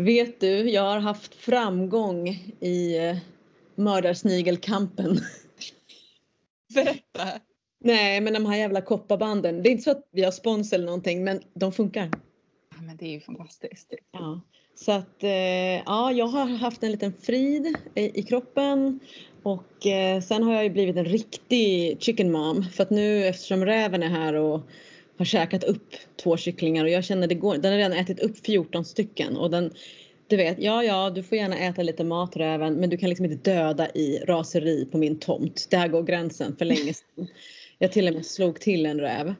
Vet du, jag har haft framgång i eh, mördarsnigelkampen. Berätta. Nej, men de här jävla kopparbanden. Det är inte så att vi har spons eller någonting, men de funkar. Ja, men det är ju fantastiskt. Ja. Så att eh, ja, jag har haft en liten frid i, kroppen och eh, sen har jag ju blivit en riktig chicken mom för att nu eftersom räven är här och har käkat upp två kycklingar och jag känner det går, den har redan ätit upp 14 stycken och den du vet, ja ja du får gärna äta lite mat räven men du kan liksom inte döda i raseri på min tomt. Där går gränsen för länge sedan. Jag till och med slog till en räv.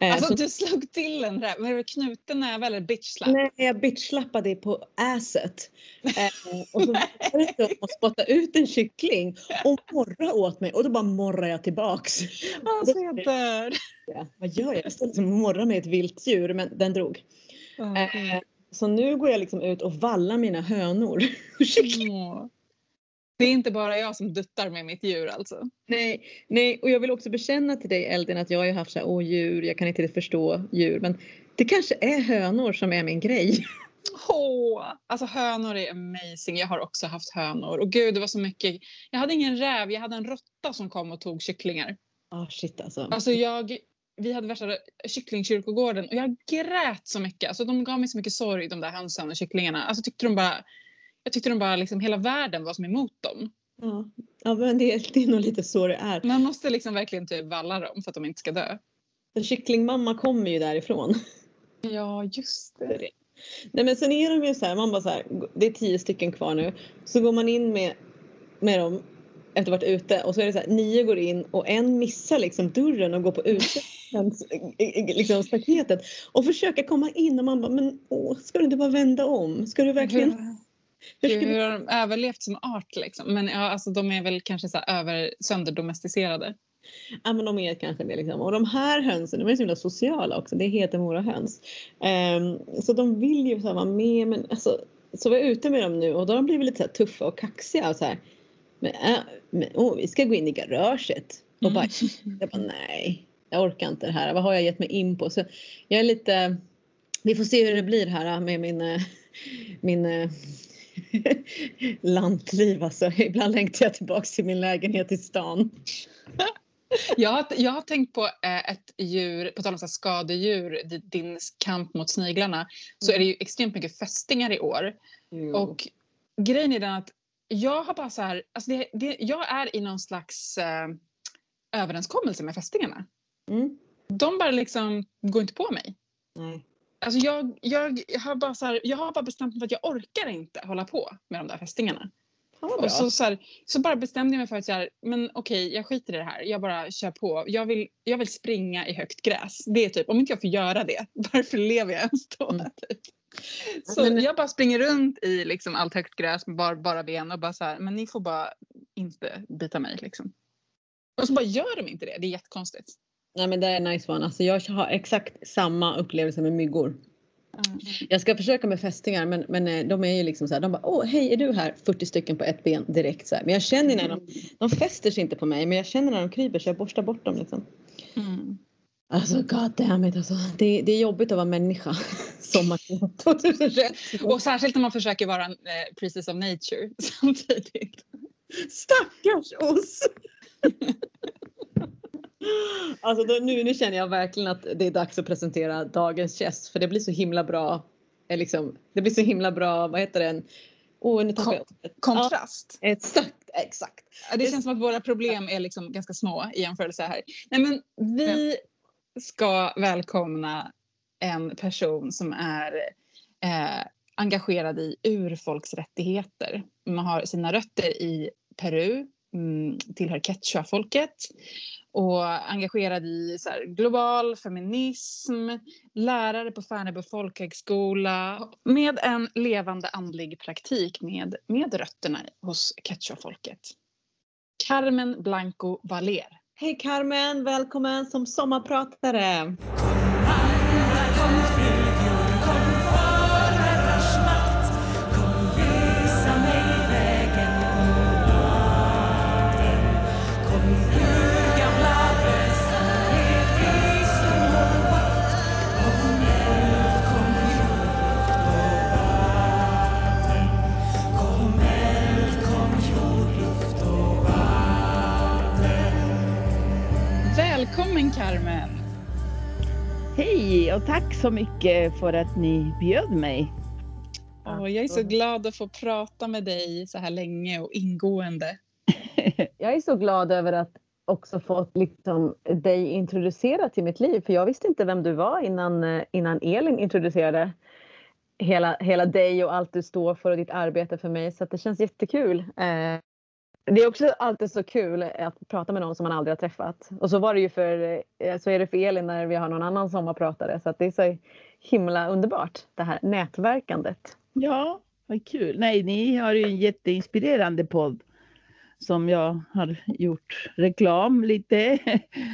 Eh, alltså så, du slog till en räv? Var det knuten näve eller bitchslapp? Nej, jag bitchslappade på asset. Eh, och så var det att spotta ut en kyckling och morra åt mig och då bara morrar jag tillbaks. Alltså jag dör. Ja, vad gör jag? Jag står liksom och morrar med ett vilt djur men den drog. Eh, så nu går jag liksom ut och vallar mina hönor. Och det är inte bara jag som duttar med mitt djur alltså? Nej, nej och jag vill också bekänna till dig Eldin att jag har ju haft så här, åh djur, jag kan inte förstå djur men det kanske är hönor som är min grej. Åh, alltså hönor är amazing. Jag har också haft hönor och gud det var så mycket. Jag hade ingen räv, jag hade en råtta som kom och tog kycklingar. Ah oh, shit alltså. Alltså jag, vi hade värsta kycklingkyrkogården och jag grät så mycket. Alltså de gav mig så mycket sorg de där hönsen och kycklingarna. Alltså tyckte de bara jag tyckte de bara liksom hela världen var som emot dem. Ja, ja men det, är, det är nog lite så det är. Man måste liksom verkligen typ valla dem för att de inte ska dö. En kycklingmamma kommer ju därifrån. Ja, just det. Nej men sen är de ju så här, man bara så här, det är tio stycken kvar nu. Så går man in med, med dem efter att ha varit ute och så är det så här, nio går in och en missar liksom dörren och går på utsidan, liksom staketet och försöker komma in och man bara, men åh, ska du inte bara vända om? Ska du verkligen? Hur, hur har de överlevt som art liksom? Men ja, alltså, de är väl kanske så över sönderdomesticerade. Ja men de är kanske det liksom. Och de här hönsen de är så himla sociala också. Det heter Mora höns. Um, så de vill ju så här vara med men alltså så var jag ute med dem nu och då har de blivit lite så tuffa och kaxiga och så här. Men, äh, men oh, vi ska gå in i garaget. Och bara, mm. jag bara nej, jag orkar inte det här. Vad har jag gett mig in på? Så jag är lite, vi får se hur det blir här med min, eh, min eh, lantliv alltså. Ibland längtar jag tillbaks till min lägenhet i stan. jag, har, jag har tänkt på eh, ett djur, på tal om så skadedjur, din kamp mot sniglarna, så är det ju extremt mycket fästingar i år. Jo. Och grejen är den att jag har bara så här, alltså det, det, jag är i någon slags eh, överenskommelse med fästingarna. Mm. De bara liksom går inte på mig. Nej. Alltså jag, jag, har bara så här, jag har bara bestämt mig för att jag orkar inte hålla på med de där fästingarna. Och så, så, här, så, bara bestämde jag mig för att jag, men okej, jag skiter i det här. Jag bara kör på. Jag vill, jag vill springa i högt gräs. Det är typ, om inte jag får göra det, varför lever jag ens då? Mm. Typ. Så men, jag bara springer runt i liksom allt högt gräs med bara, bara ben och bara så här, men ni får bara inte bita mig liksom. Och så bara gör de inte det. Det är jättekonstigt. Nej men det är nice one. Alltså jag har exakt samma upplevelse med myggor. Mm. Jag ska försöka med fästingar men, men eh, de är ju liksom så här, de bara åh hej är du här? 40 stycken på ett ben direkt så här. Men jag känner när de, de fäster sig inte på mig men jag känner när de kryper så jag borstar bort dem liksom. Mm. Alltså god damn it alltså. Det, det är jobbigt att vara människa sommar 2021. Och särskilt när man försöker vara en eh, priestess of nature samtidigt. Stackars oss! Alltså då, nu, nu känner jag verkligen att det är dags att presentera dagens gäst för det blir så himla bra. Eh, liksom, det blir så himla bra, vad heter den? Oh, nu Kon kontrast. Ja, exakt, exakt. Ja, det känns som att våra problem är liksom ganska små i jämförelse här. Nej men vi ska välkomna en person som är eh, engagerad i urfolksrättigheter. Man har sina rötter i Peru, mm, tillhör quechua-folket och engagerad i så här, global feminism, lärare på Färnebo folkhögskola med en levande andlig praktik med, med rötterna hos quechua-folket. Carmen Blanco Valer. Hej Carmen, välkommen som sommarpratare. Välkommen Carmen! Hej och tack så mycket för att ni bjöd mig. Oh, jag är så glad att få prata med dig så här länge och ingående. jag är så glad över att också fått liksom dig introducerad till mitt liv för jag visste inte vem du var innan, eh, innan Elin introducerade hela, hela dig och allt du står för och ditt arbete för mig så att det känns jättekul eh, det är också alltid så kul att prata med någon som man aldrig har träffat. Och så var det ju för, eh, så är det för Elin när vi har någon annan sommarpratare. Så att det är så himla underbart det här nätverkandet. Ja, vad kul. Nej, ni har ju en jätteinspirerande podd som jag har gjort reklam lite.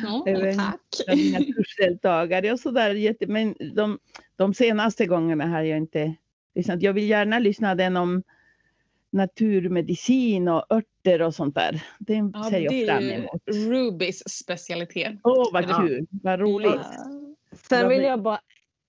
Ja, tack. Mina kursdeltagare och sådär. Men de, de senaste gångerna har jag inte lyssnat. Jag vill gärna lyssna den om naturmedicin och örter och sånt där. Det ja, ser jag fram emot. Det är Rubys specialitet. Åh, oh, vad kul. Ja. Vad roligt. Ja. Sen vill jag bara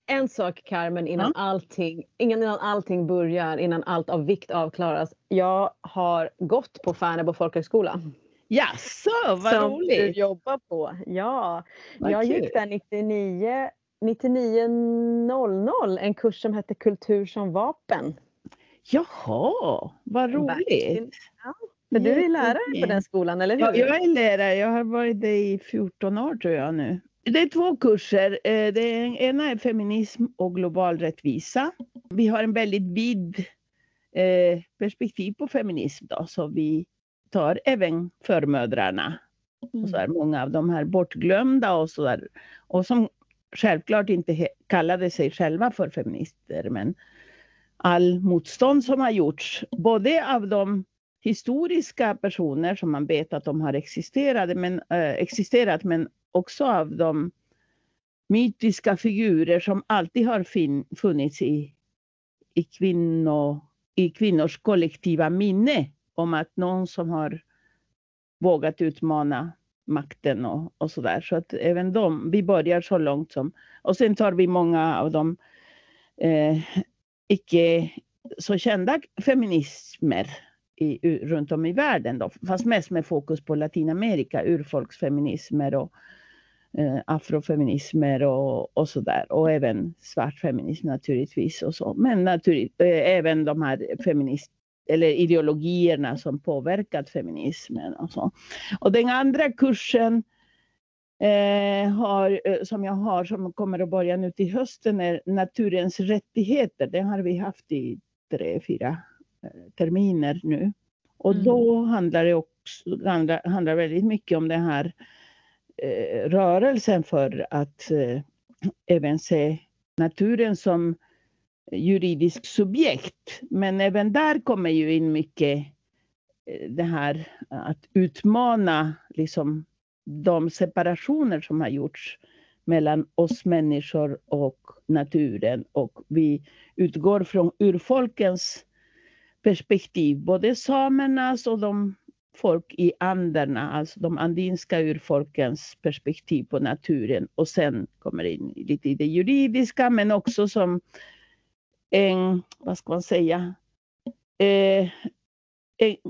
en sak Carmen innan, ja. allting, innan allting börjar, innan allt av vikt avklaras. Jag har gått på Färnebo folkhögskola. Jaså, vad som roligt! Som du jobbar på. Ja, vad jag kul. gick där 99 9900 en kurs som hette Kultur som vapen. Jaha, vad roligt! Ja, för du är lärare på den skolan, eller hur? Ja, jag är lärare. Jag har varit det i 14 år tror jag nu. Det är två kurser. Eh, det ena är feminism och global rättvisa. Vi har en väldigt vid eh, perspektiv på feminism då, så vi tar även förmödrarna. Och så är mm. många av de här bortglömda och så där. Och som självklart inte kallade sig själva för feminister, men all motstånd som har gjorts, både av de historiska personer som man vet att de har existerat, men, äh, existerat, men också av de mytiska figurer som alltid har fin, funnits i, i, kvinno, i kvinnors kollektiva minne om att någon som har vågat utmana makten och, och där. Så att även de, vi börjar så långt som... Och sen tar vi många av de eh, icke så kända feminismer i, runt om i världen. Då. Fast mest med fokus på Latinamerika, urfolksfeminismer och eh, afrofeminismer och, och där. Och även svart feminism naturligtvis. Och så. Men naturligt, eh, även de här feminist eller ideologierna som påverkat feminismen. Och, så. och den andra kursen eh, har, eh, som jag har som kommer att börja nu till hösten är naturens rättigheter. Den har vi haft i tre, fyra eh, terminer nu. Och mm. då handlar det också handlar, handlar väldigt mycket om den här eh, rörelsen för att eh, även se naturen som juridisk subjekt. Men även där kommer ju in mycket eh, det här att utmana liksom de separationer som har gjorts mellan oss människor och naturen. Och vi utgår från urfolkens perspektiv, både samernas och de folk i Anderna, alltså de andinska urfolkens perspektiv på naturen. Och sen kommer in lite i det juridiska, men också som en, vad ska man säga, eh,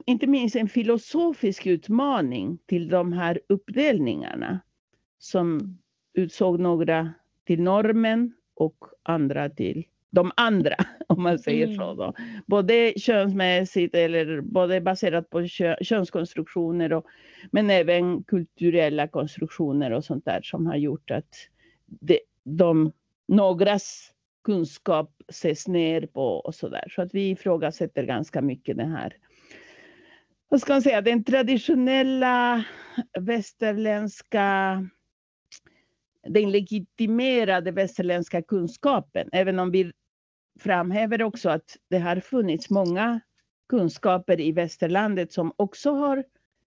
inte minst en filosofisk utmaning till de här uppdelningarna som utsåg några till normen och andra till de andra, om man säger mm. så. Då. Både könsmässigt eller både baserat på kö, könskonstruktioner och, men även kulturella konstruktioner och sånt där som har gjort att det, de, någras kunskap ses ner på och så där. Så att vi ifrågasätter ganska mycket det här vad ska man säga, den traditionella västerländska den legitimerade västerländska kunskapen, även om vi framhäver också att det har funnits många kunskaper i västerlandet som också har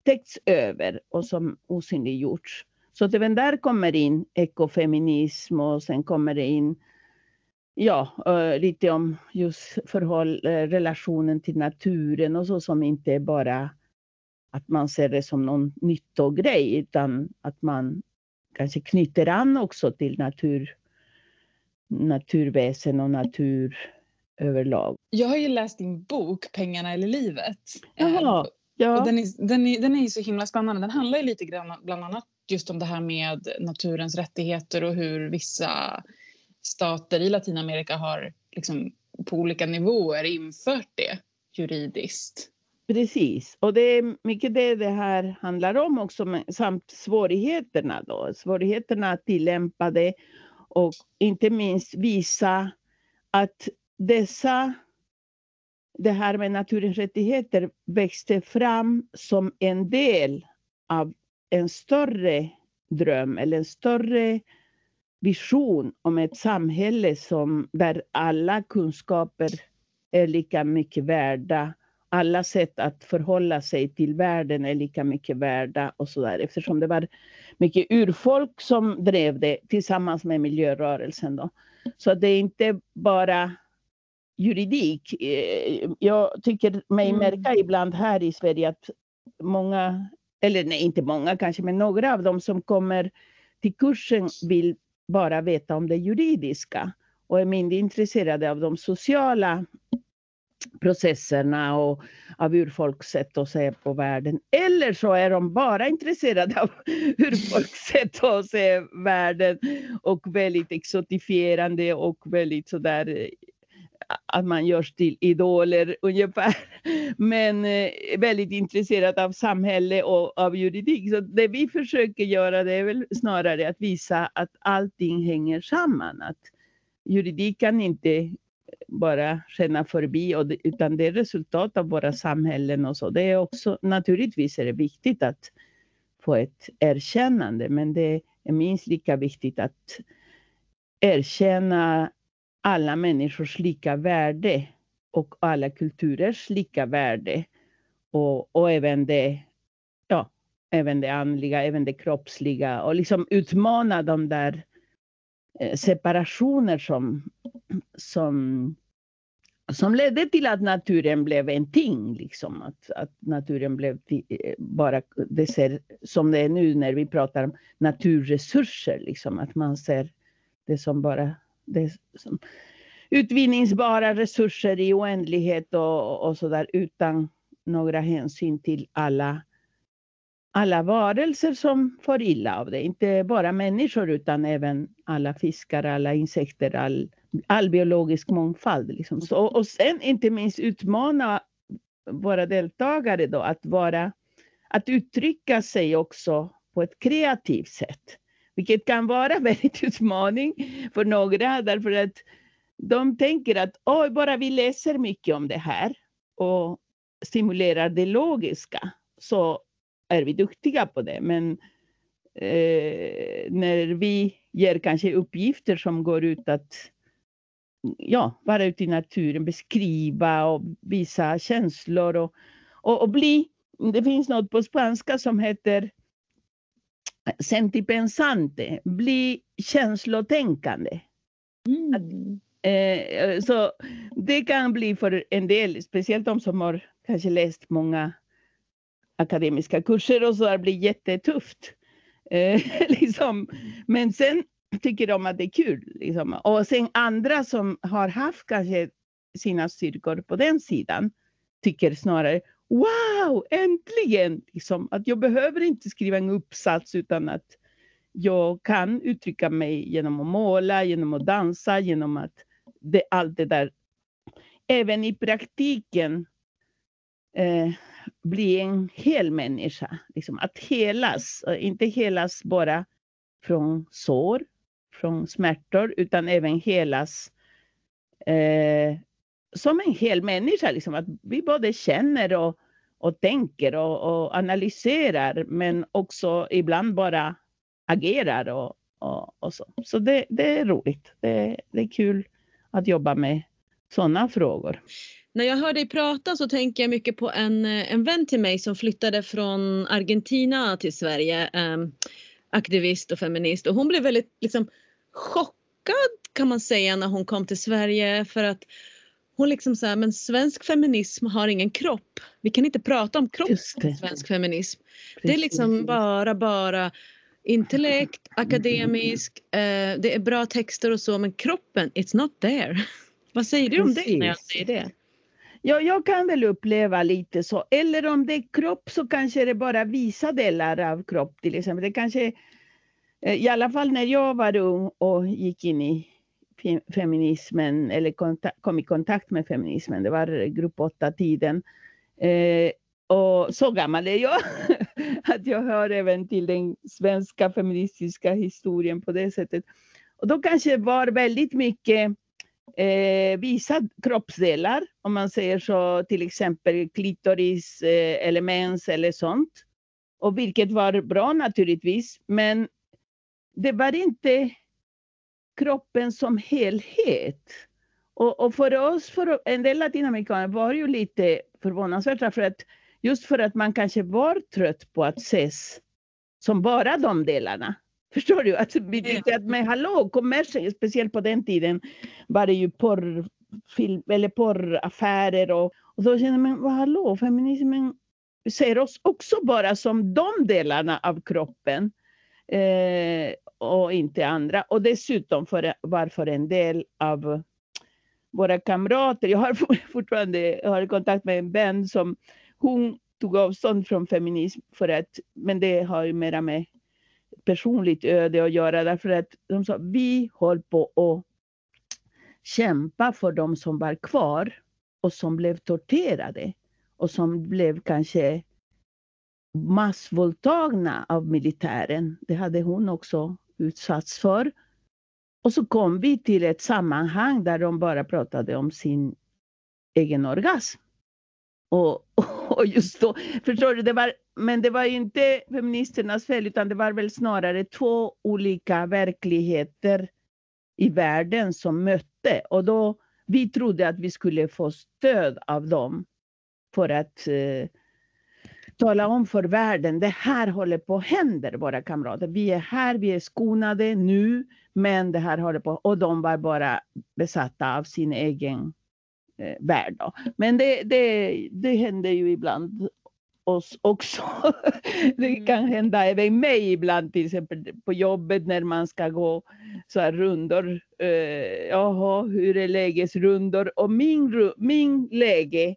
täckts över och som osynliggjorts. Så att även där kommer in ekofeminism och sen kommer det in ja, uh, lite om just förhåll, uh, relationen till naturen och så som inte bara att man ser det som någon nyttogrej utan att man kanske knyter an också till natur, naturväsen och natur överlag. Jag har ju läst din bok Pengarna eller livet. Jaha, ja. Och den, är, den, är, den är så himla spännande. Den handlar ju lite grann bland annat just om det här med naturens rättigheter och hur vissa stater i Latinamerika har liksom på olika nivåer infört det juridiskt. Precis, och det är mycket det det här handlar om också, samt svårigheterna då. Svårigheterna att tillämpa det och inte minst visa att dessa, det här med naturens rättigheter växte fram som en del av en större dröm eller en större vision om ett samhälle som, där alla kunskaper är lika mycket värda. Alla sätt att förhålla sig till världen är lika mycket värda och så där. Eftersom det var mycket urfolk som drev det tillsammans med miljörörelsen. Då. Så det är inte bara juridik. Eh, jag tycker mig mm. märka ibland här i Sverige att många, eller nej inte många kanske, men några av dem som kommer till kursen vill bara veta om det juridiska och är mindre intresserade av de sociala processerna och av urfolks sätt att se på världen. Eller så är de bara intresserade av urfolks sätt att se världen och väldigt exotifierande och väldigt sådär att man görs till idoler ungefär. Men eh, väldigt intresserad av samhälle och av juridik. Så det vi försöker göra det är väl snarare att visa att allting hänger samman. Att juridik kan inte bara skena förbi och det, utan det är resultat av våra samhällen och så. Det är också naturligtvis är det viktigt att få ett erkännande men det är minst lika viktigt att erkänna alla människors lika värde och alla kulturers lika värde. Och, och även, det, ja, även det andliga, även det kroppsliga och liksom utmana de där eh, separationer som, som, som ledde till att naturen blev en ting. Liksom. Att, att naturen blev eh, bara, det ser som det är nu när vi pratar om naturresurser, liksom, att man ser det som bara som utvinningsbara resurser i oändlighet och, och så där utan några hänsyn till alla, alla varelser som får illa av det. Inte bara människor utan även alla fiskar, alla insekter, all, all biologisk mångfald. Liksom. Så, och sen inte minst utmana våra deltagare då att vara att uttrycka sig också på ett kreativt sätt. Vilket kan vara väldigt utmaning för några därför att de tänker att oj, bara vi läser mycket om det här och stimulerar det logiska så är vi duktiga på det. Men eh, när vi ger kanske uppgifter som går ut att ja, vara ute i naturen, beskriva och visa känslor och, och, och bli, det finns något på spanska som heter sentipensante, bli känslotänkande. Mm. Att, eh, så det kan bli för en del, speciellt de som har kanske läst många akademiska kurser och så där, blir jättetufft. Eh, liksom. Men sen tycker de att det är kul. Liksom. Och sen andra som har haft kanske sina styrkor på den sidan tycker snarare wow, äntligen! Liksom, att jag behöver inte skriva en uppsats utan att jag kan uttrycka mig genom att måla, genom att dansa, genom att det, allt det där. Även i praktiken eh, bli en hel människa. Liksom, att helas, eh, inte helas bara från sår, från smärtor, utan även helas eh, som en hel människa. Liksom, att vi både känner och, och tänker och, och, analyserar men också ibland bara agerar och, och, och så. Så det, det är roligt. Det, det är kul att jobba med sådana frågor. När jag hör dig prata så tänker jag mycket på en, en vän till mig som flyttade från Argentina till Sverige. Eh, aktivist och feminist och hon blev väldigt liksom, chockad kan man säga när hon kom till Sverige för att hon liksom säger men svensk feminism har ingen kropp. Vi kan inte prata om kropp i svensk feminism. Precis. Det är liksom bara, bara intellekt, akademisk, eh, det är bra texter och så men kroppen, it's not there. Vad säger du om det när jag säger det? Ja, jag kan väl uppleva lite så. Eller om det är kropp så kanske det bara vissa delar av kropp till exempel. Det kanske, eh, i alla fall när jag var ung och gick in i feminismen eller kom i kontakt med feminismen. Det var grupp 8-tiden. Eh, och så gammal är jag att jag hör även till den svenska feministiska historien på det sättet. Och då kanske var väldigt mycket eh, visa kroppsdelar, om man säger så, till exempel klitoris, eh, mens eller sånt. Och vilket var bra naturligtvis, men det var inte kroppen som helhet. Och, och, för oss, för en del latinamerikaner var ju lite förvånansvärt för att just för att man kanske var trött på att ses som bara de delarna. Förstår du? Att vi tyckte att men hallå, kommersen, speciellt på den tiden var det ju porrfilm eller porraffärer och, och då kände man, hallå, feminismen ser oss också bara som de delarna av kroppen. Eh, och inte andra. Och dessutom för, varför en del av våra kamrater. Jag har fortfarande jag har kontakt med en vän som hon tog avstånd från feminism för att, men det har ju mera med personligt öde att göra därför att de sa vi håller på att kämpa för de som var kvar och som blev torterade och som blev kanske massvåldtagna av militären. Det hade hon också utsatts för. Och så kom vi till ett sammanhang där de bara pratade om sin egen orgasm. Och, och just då, förstår du, det var, men det var inte feministernas fel utan det var väl snarare två olika verkligheter i världen som mötte. Och då, vi trodde att vi skulle få stöd av dem för att eh, tala om för världen, det här håller på att hända våra kamrater. Vi är här, vi är skonade nu, men det här håller på. Och de var bara besatta av sin egen eh, värld. Då. Men det, det, det händer ju ibland oss också. det mm. kan hända även mig ibland, till exempel på jobbet när man ska gå så här rundor. Uh, jaha, hur är lägesrundor? Och min, min läge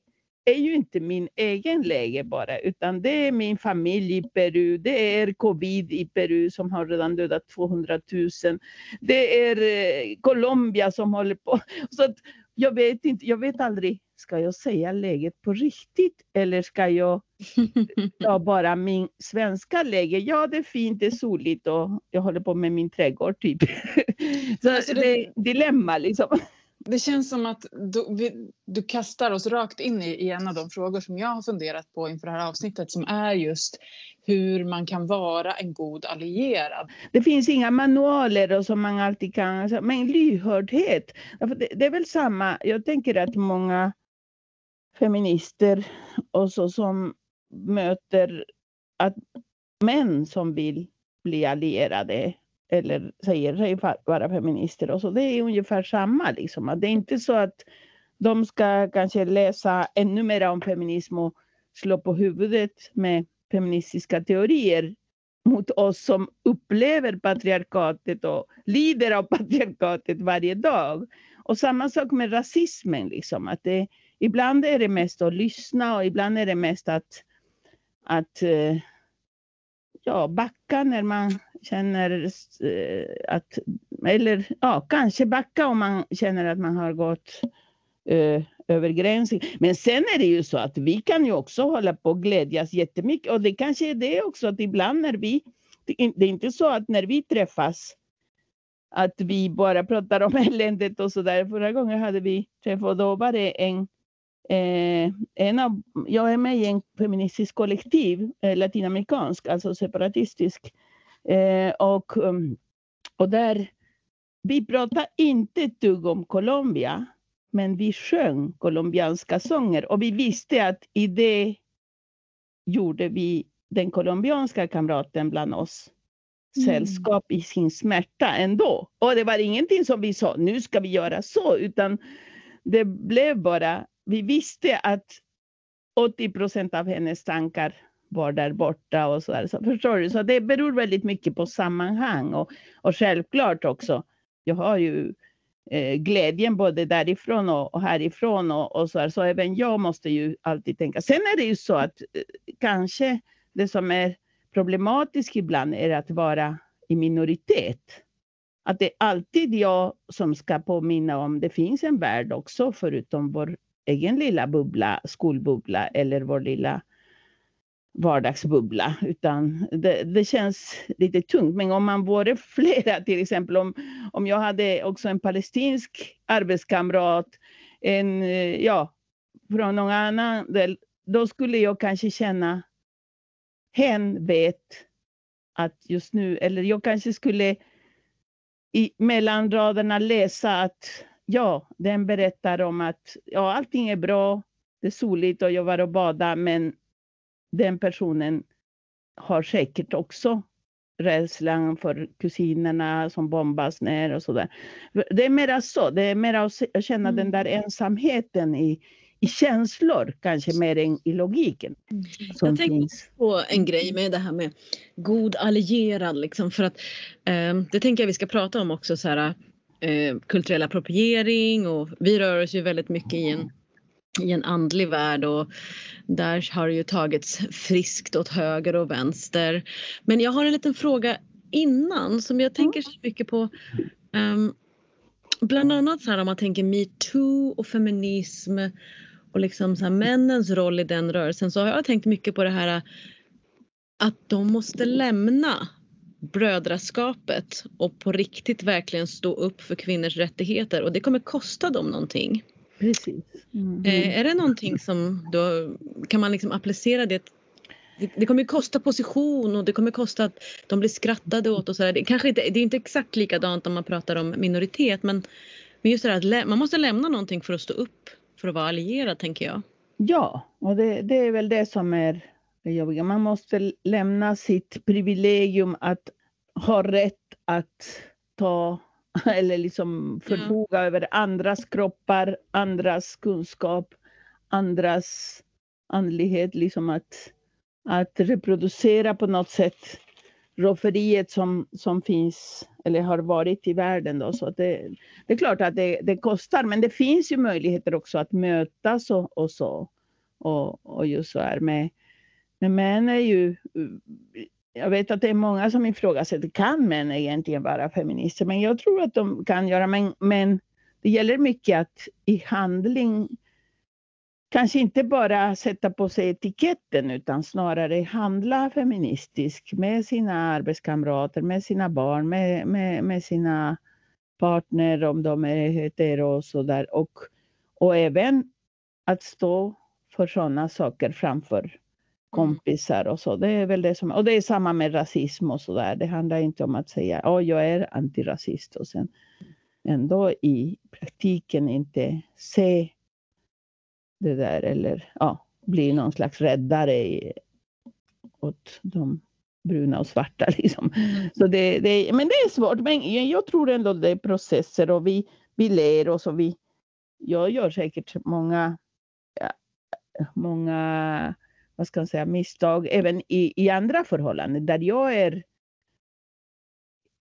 är ju inte min egen läge bara, utan det är min familj i Peru, det är covid i Peru som har redan dödat 200 000. Det är eh, Colombia som håller på. Så att jag vet inte, jag vet aldrig, ska jag säga läget på riktigt eller ska jag ta bara min svenska läge? Ja, det är fint, det är soligt och jag håller på med min trädgård typ. Så alltså det, det är dilemma liksom. Det känns som att du, vi, du, kastar oss rakt in i, i, en av de frågor som jag har funderat på inför det här avsnittet som är just hur man kan vara en god allierad. Det finns inga manualer som man alltid kan, alltså, men lyhördhet. Det, det är väl samma, jag tänker att många feminister och så som möter att män som vill bli allierade eller säger sig vara feminister. Och så. Det är ungefär samma. Liksom. Det är inte så att de ska kanske läsa ännu mer om feminism och slå på huvudet med feministiska teorier mot oss som upplever patriarkatet och lider av patriarkatet varje dag. Och samma sak med rasismen. Liksom, att det, ibland är det mest att lyssna och ibland är det mest att, att eh, ja, backa när man känner eh, att, eller ja, kanske backa om man känner att man har gått eh, över gränsen. Men sen är det ju så att vi kan ju också hålla på och glädjas jättemycket och det kanske är det också att ibland när vi, det är inte så att när vi träffas att vi bara pratar om eländet och så där. Förra gången hade vi träffat och då var det en Eh, en av, jag är med i en feministisk kollektiv, eh, latinamerikansk, alltså separatistisk. Eh, och, um, och där, vi pratar inte ett dugg om Colombia, men vi sjöng colombianska sånger och vi visste att i det gjorde vi den colombianska kamraten bland oss mm. sällskap i sin smärta ändå. Och det var ingenting som vi sa, nu ska vi göra så, utan det blev bara vi visste att 80 procent av hennes tankar var där borta och så där. Så förstår du? Så det beror väldigt mycket på sammanhang och, och självklart också. Jag har ju eh, glädjen både därifrån och, och härifrån och, och så där. Så även jag måste ju alltid tänka. Sen är det ju så att eh, kanske det som är problematiskt ibland är att vara i minoritet. att det är alltid jag som ska påminna om det finns en värld också förutom vår egen lilla bubbla, skolbubbla eller vår lilla vardagsbubbla. Utan det, det, känns lite tungt. Men om man vore flera, till exempel om, om jag hade också en palestinsk arbetskamrat, en, eh, ja, från någon annan del, då skulle jag kanske känna, hen vet att just nu, eller jag kanske skulle i mellan raderna läsa att ja, den berättar om att ja, allting är bra, det är soligt och jag var och badade, men den personen har säkert också rädslan för kusinerna som bombas ner och sådär. Det är mera så, det är mera att känna mm. den där ensamheten i, i känslor kanske mer än i logiken. Mm. Jag tänkte på en grej med det här med god allierad liksom för att eh, det tänker jag vi ska prata om också så här eh, kulturell appropriering och vi rör oss ju väldigt mycket i en i en andlig värld och där har det ju tagits friskt åt höger och vänster. Men jag har en liten fråga innan som jag tänker så mycket på. Um, bland annat så här om man tänker metoo och feminism och liksom så här, männens roll i den rörelsen så har jag tänkt mycket på det här att de måste lämna brödraskapet och på riktigt verkligen stå upp för kvinnors rättigheter och det kommer kosta dem någonting. Precis. Mm. Eh, är det någonting som då kan man liksom applicera det det, kommer kosta position och det kommer kosta att de blir skrattade åt och så Det, kanske inte, det är inte exakt likadant om man pratar om minoritet men, men just det här att man måste lämna någonting för att stå upp för att vara allierad tänker jag. Ja, och det, det är väl det som är det jobbiga. Man måste lämna sitt privilegium att ha rätt att ta eller liksom förfoga mm. över andras kroppar, andras kunskap, andras andlighet, liksom att, att reproducera på något sätt rofferiet som, som finns eller har varit i världen. Då. Så det, det är klart att det, det, kostar, men det finns ju möjligheter också att mötas och, och så. Och, och just så här med, med män är ju jag vet att det är många som ifrågasätter, kan män egentligen vara feminister? Men jag tror att de kan göra, men, men det gäller mycket att i handling kanske inte bara sätta på sig etiketten utan snarare handla feministiskt med sina arbetskamrater, med sina barn, med, med, med sina partner om de är hetero och sådär. Och, och även att stå för sådana saker framför kompisar och så. Det är väl det som, och det är samma med rasism och så där. Det handlar inte om att säga att oh, jag är antirasist och sen ändå i praktiken inte se det där eller ja, bli någon slags räddare åt de bruna och svarta. Liksom. Mm. Så det, det, men det är svårt. Men jag tror ändå det är processer och vi, vi lär oss och vi, jag gör säkert många, många vad ska man säga, misstag även i, i andra förhållanden där jag är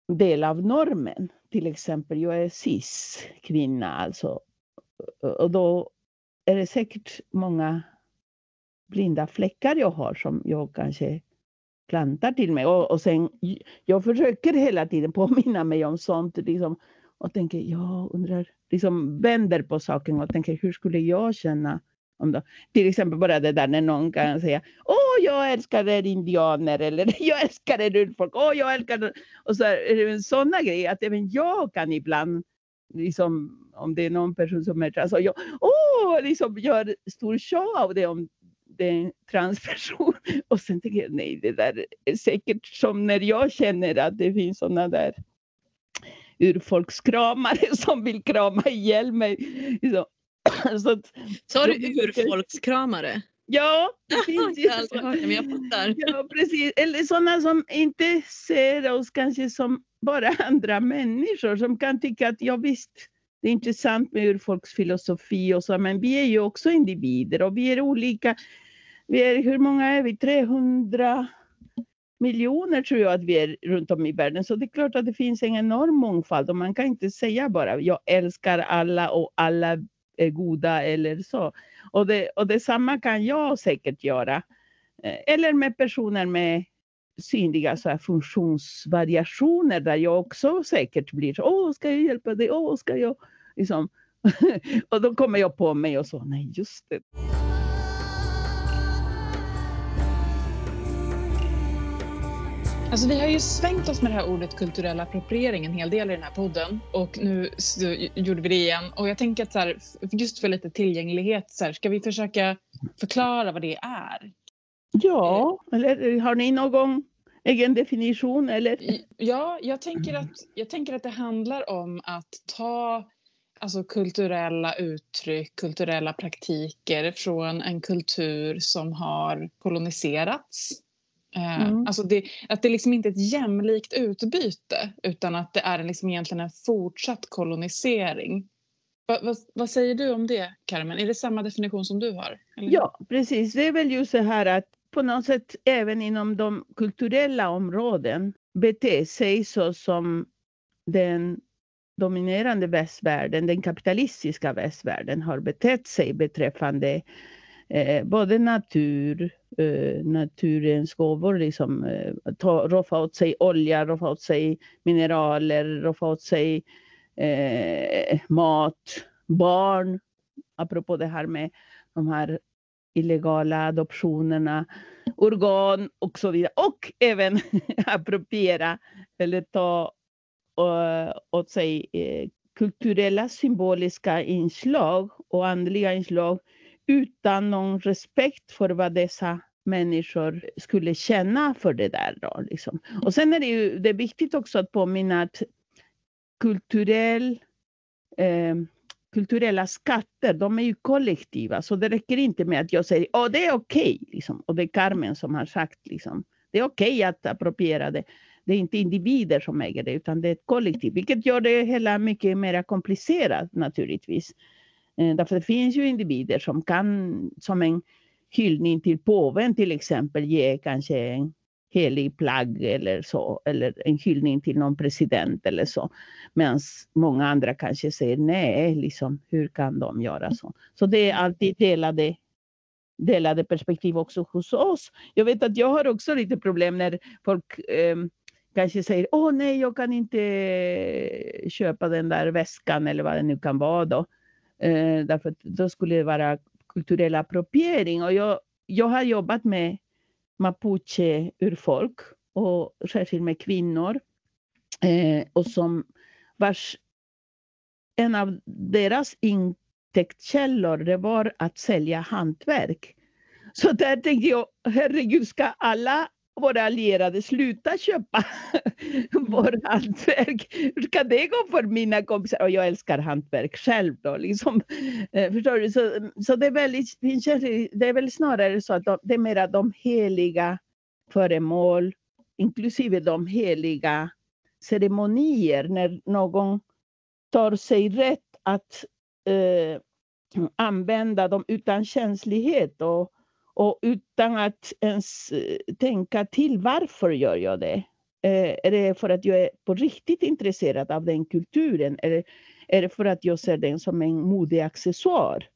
del av normen. Till exempel, jag är cis-kvinna alltså. Och då är det säkert många blinda fläckar jag har som jag kanske plantar till mig. Och, och sen, jag försöker hela tiden påminna mig om sånt liksom, och tänker, jag undrar, liksom vänder på saken och tänker, hur skulle jag känna om då, till exempel bara det där när någon kan säga Åh, jag älskar er indianer eller jag älskar er urfolk. Åh, jag älskar er. Och så är det sådana grejer att även jag kan ibland, liksom, om det är någon person som är trans, och jag åh, liksom gör stor show av det om det är en transperson. Och sen tänker jag, nej, det där är säkert som när jag känner att det finns sådana där urfolkskramare som vill krama ihjäl mig. Liksom. så att, Sa du urfolkskramare? Ja, det jag men jag fattar. Ja, precis. Eller sådana som inte ser oss kanske som bara andra människor som kan tycka att ja visst, det är intressant med urfolksfilosofi och så, men vi är ju också individer och vi är olika. Vi är, hur många är vi? 300 miljoner tror jag att vi är runt om i världen. Så det är klart att det finns en enorm mångfald och man kan inte säga bara jag älskar alla och alla är goda eller så. Och, det, och detsamma kan jag säkert göra. Eh, eller med personer med synliga så här funktionsvariationer där jag också säkert blir så, åh, ska jag hjälpa dig, åh, ska jag, liksom. och då kommer jag på mig och så, nej just det. Alltså vi har ju svängt oss med det här ordet kulturell appropriering en hel del i den här podden och nu gjorde vi det igen. Och jag tänker att så här, just för lite tillgänglighet, så här, ska vi försöka förklara vad det är? Ja, eller har ni någon egen definition? Eller? Ja, jag tänker, att, jag tänker att det handlar om att ta alltså kulturella uttryck, kulturella praktiker från en kultur som har koloniserats mm. Alltså det, att det liksom inte är ett jämlikt utbyte utan att det är liksom egentligen en fortsatt kolonisering. Va, va, vad säger du om det, Carmen? Är det samma definition som du har? Eller? Ja, precis. Det är väl just så här att på något sätt även inom de kulturella områden bete sig så som den dominerande västvärlden, den kapitalistiska västvärlden har betett sig beträffande eh, både natur, eh, naturens gåvor, liksom, eh, ta, roffa åt sig olja, roffa åt sig mineraler, roffa åt sig eh, mat, barn. Apropå det här med de här illegala adoptionerna, organ och så vidare. Och även appropriera eller ta uh, åt sig eh, kulturella symboliska inslag och andliga inslag utan någon respekt för vad dessa människor skulle känna för det där. Då, liksom. Och sen är det ju det är viktigt också att påminna att kulturell, eh, kulturella skatter, de är ju kollektiva, så det räcker inte med att jag säger att det är okej, okay, liksom. och det är Carmen som har sagt liksom. det är okej okay att appropriera det. Det är inte individer som äger det, utan det är ett kollektiv, vilket gör det hela mycket mer komplicerat naturligtvis. Eh, därför det finns ju individer som kan, som en hyllning till påven till exempel, ge kanske en helig plagg eller så, eller en hyllning till någon president eller så. Medan många andra kanske säger nej, liksom, hur kan de göra så? Så det är alltid delade, delade perspektiv också hos oss. Jag vet att jag har också lite problem när folk eh, kanske säger åh nej, jag kan inte köpa den där väskan eller vad det nu kan vara då. Eh, därför att då skulle det vara kulturell appropriering. Och jag, jag har jobbat med mapuche-urfolk och särskilt med kvinnor. Eh, och som vars, en av deras intäktskällor det var att sälja hantverk. Så där tänkte jag, herregud, ska alla våra allierade sluta köpa vårt hantverk. Hur ska det gå för mina kompisar? Och jag älskar hantverk själv då. Liksom. Eh, förstår du? Så, så det, är väldigt, det är väl snarare så att de, det är mera de heliga föremål, inklusive de heliga ceremonier när någon tar sig rätt att eh, använda dem utan känslighet och och utan att ens eh, tänka till varför gör jag det? Eh, är det för att jag är på riktigt intresserad av den kulturen? Eller är det för att jag ser den som en modig accessoar?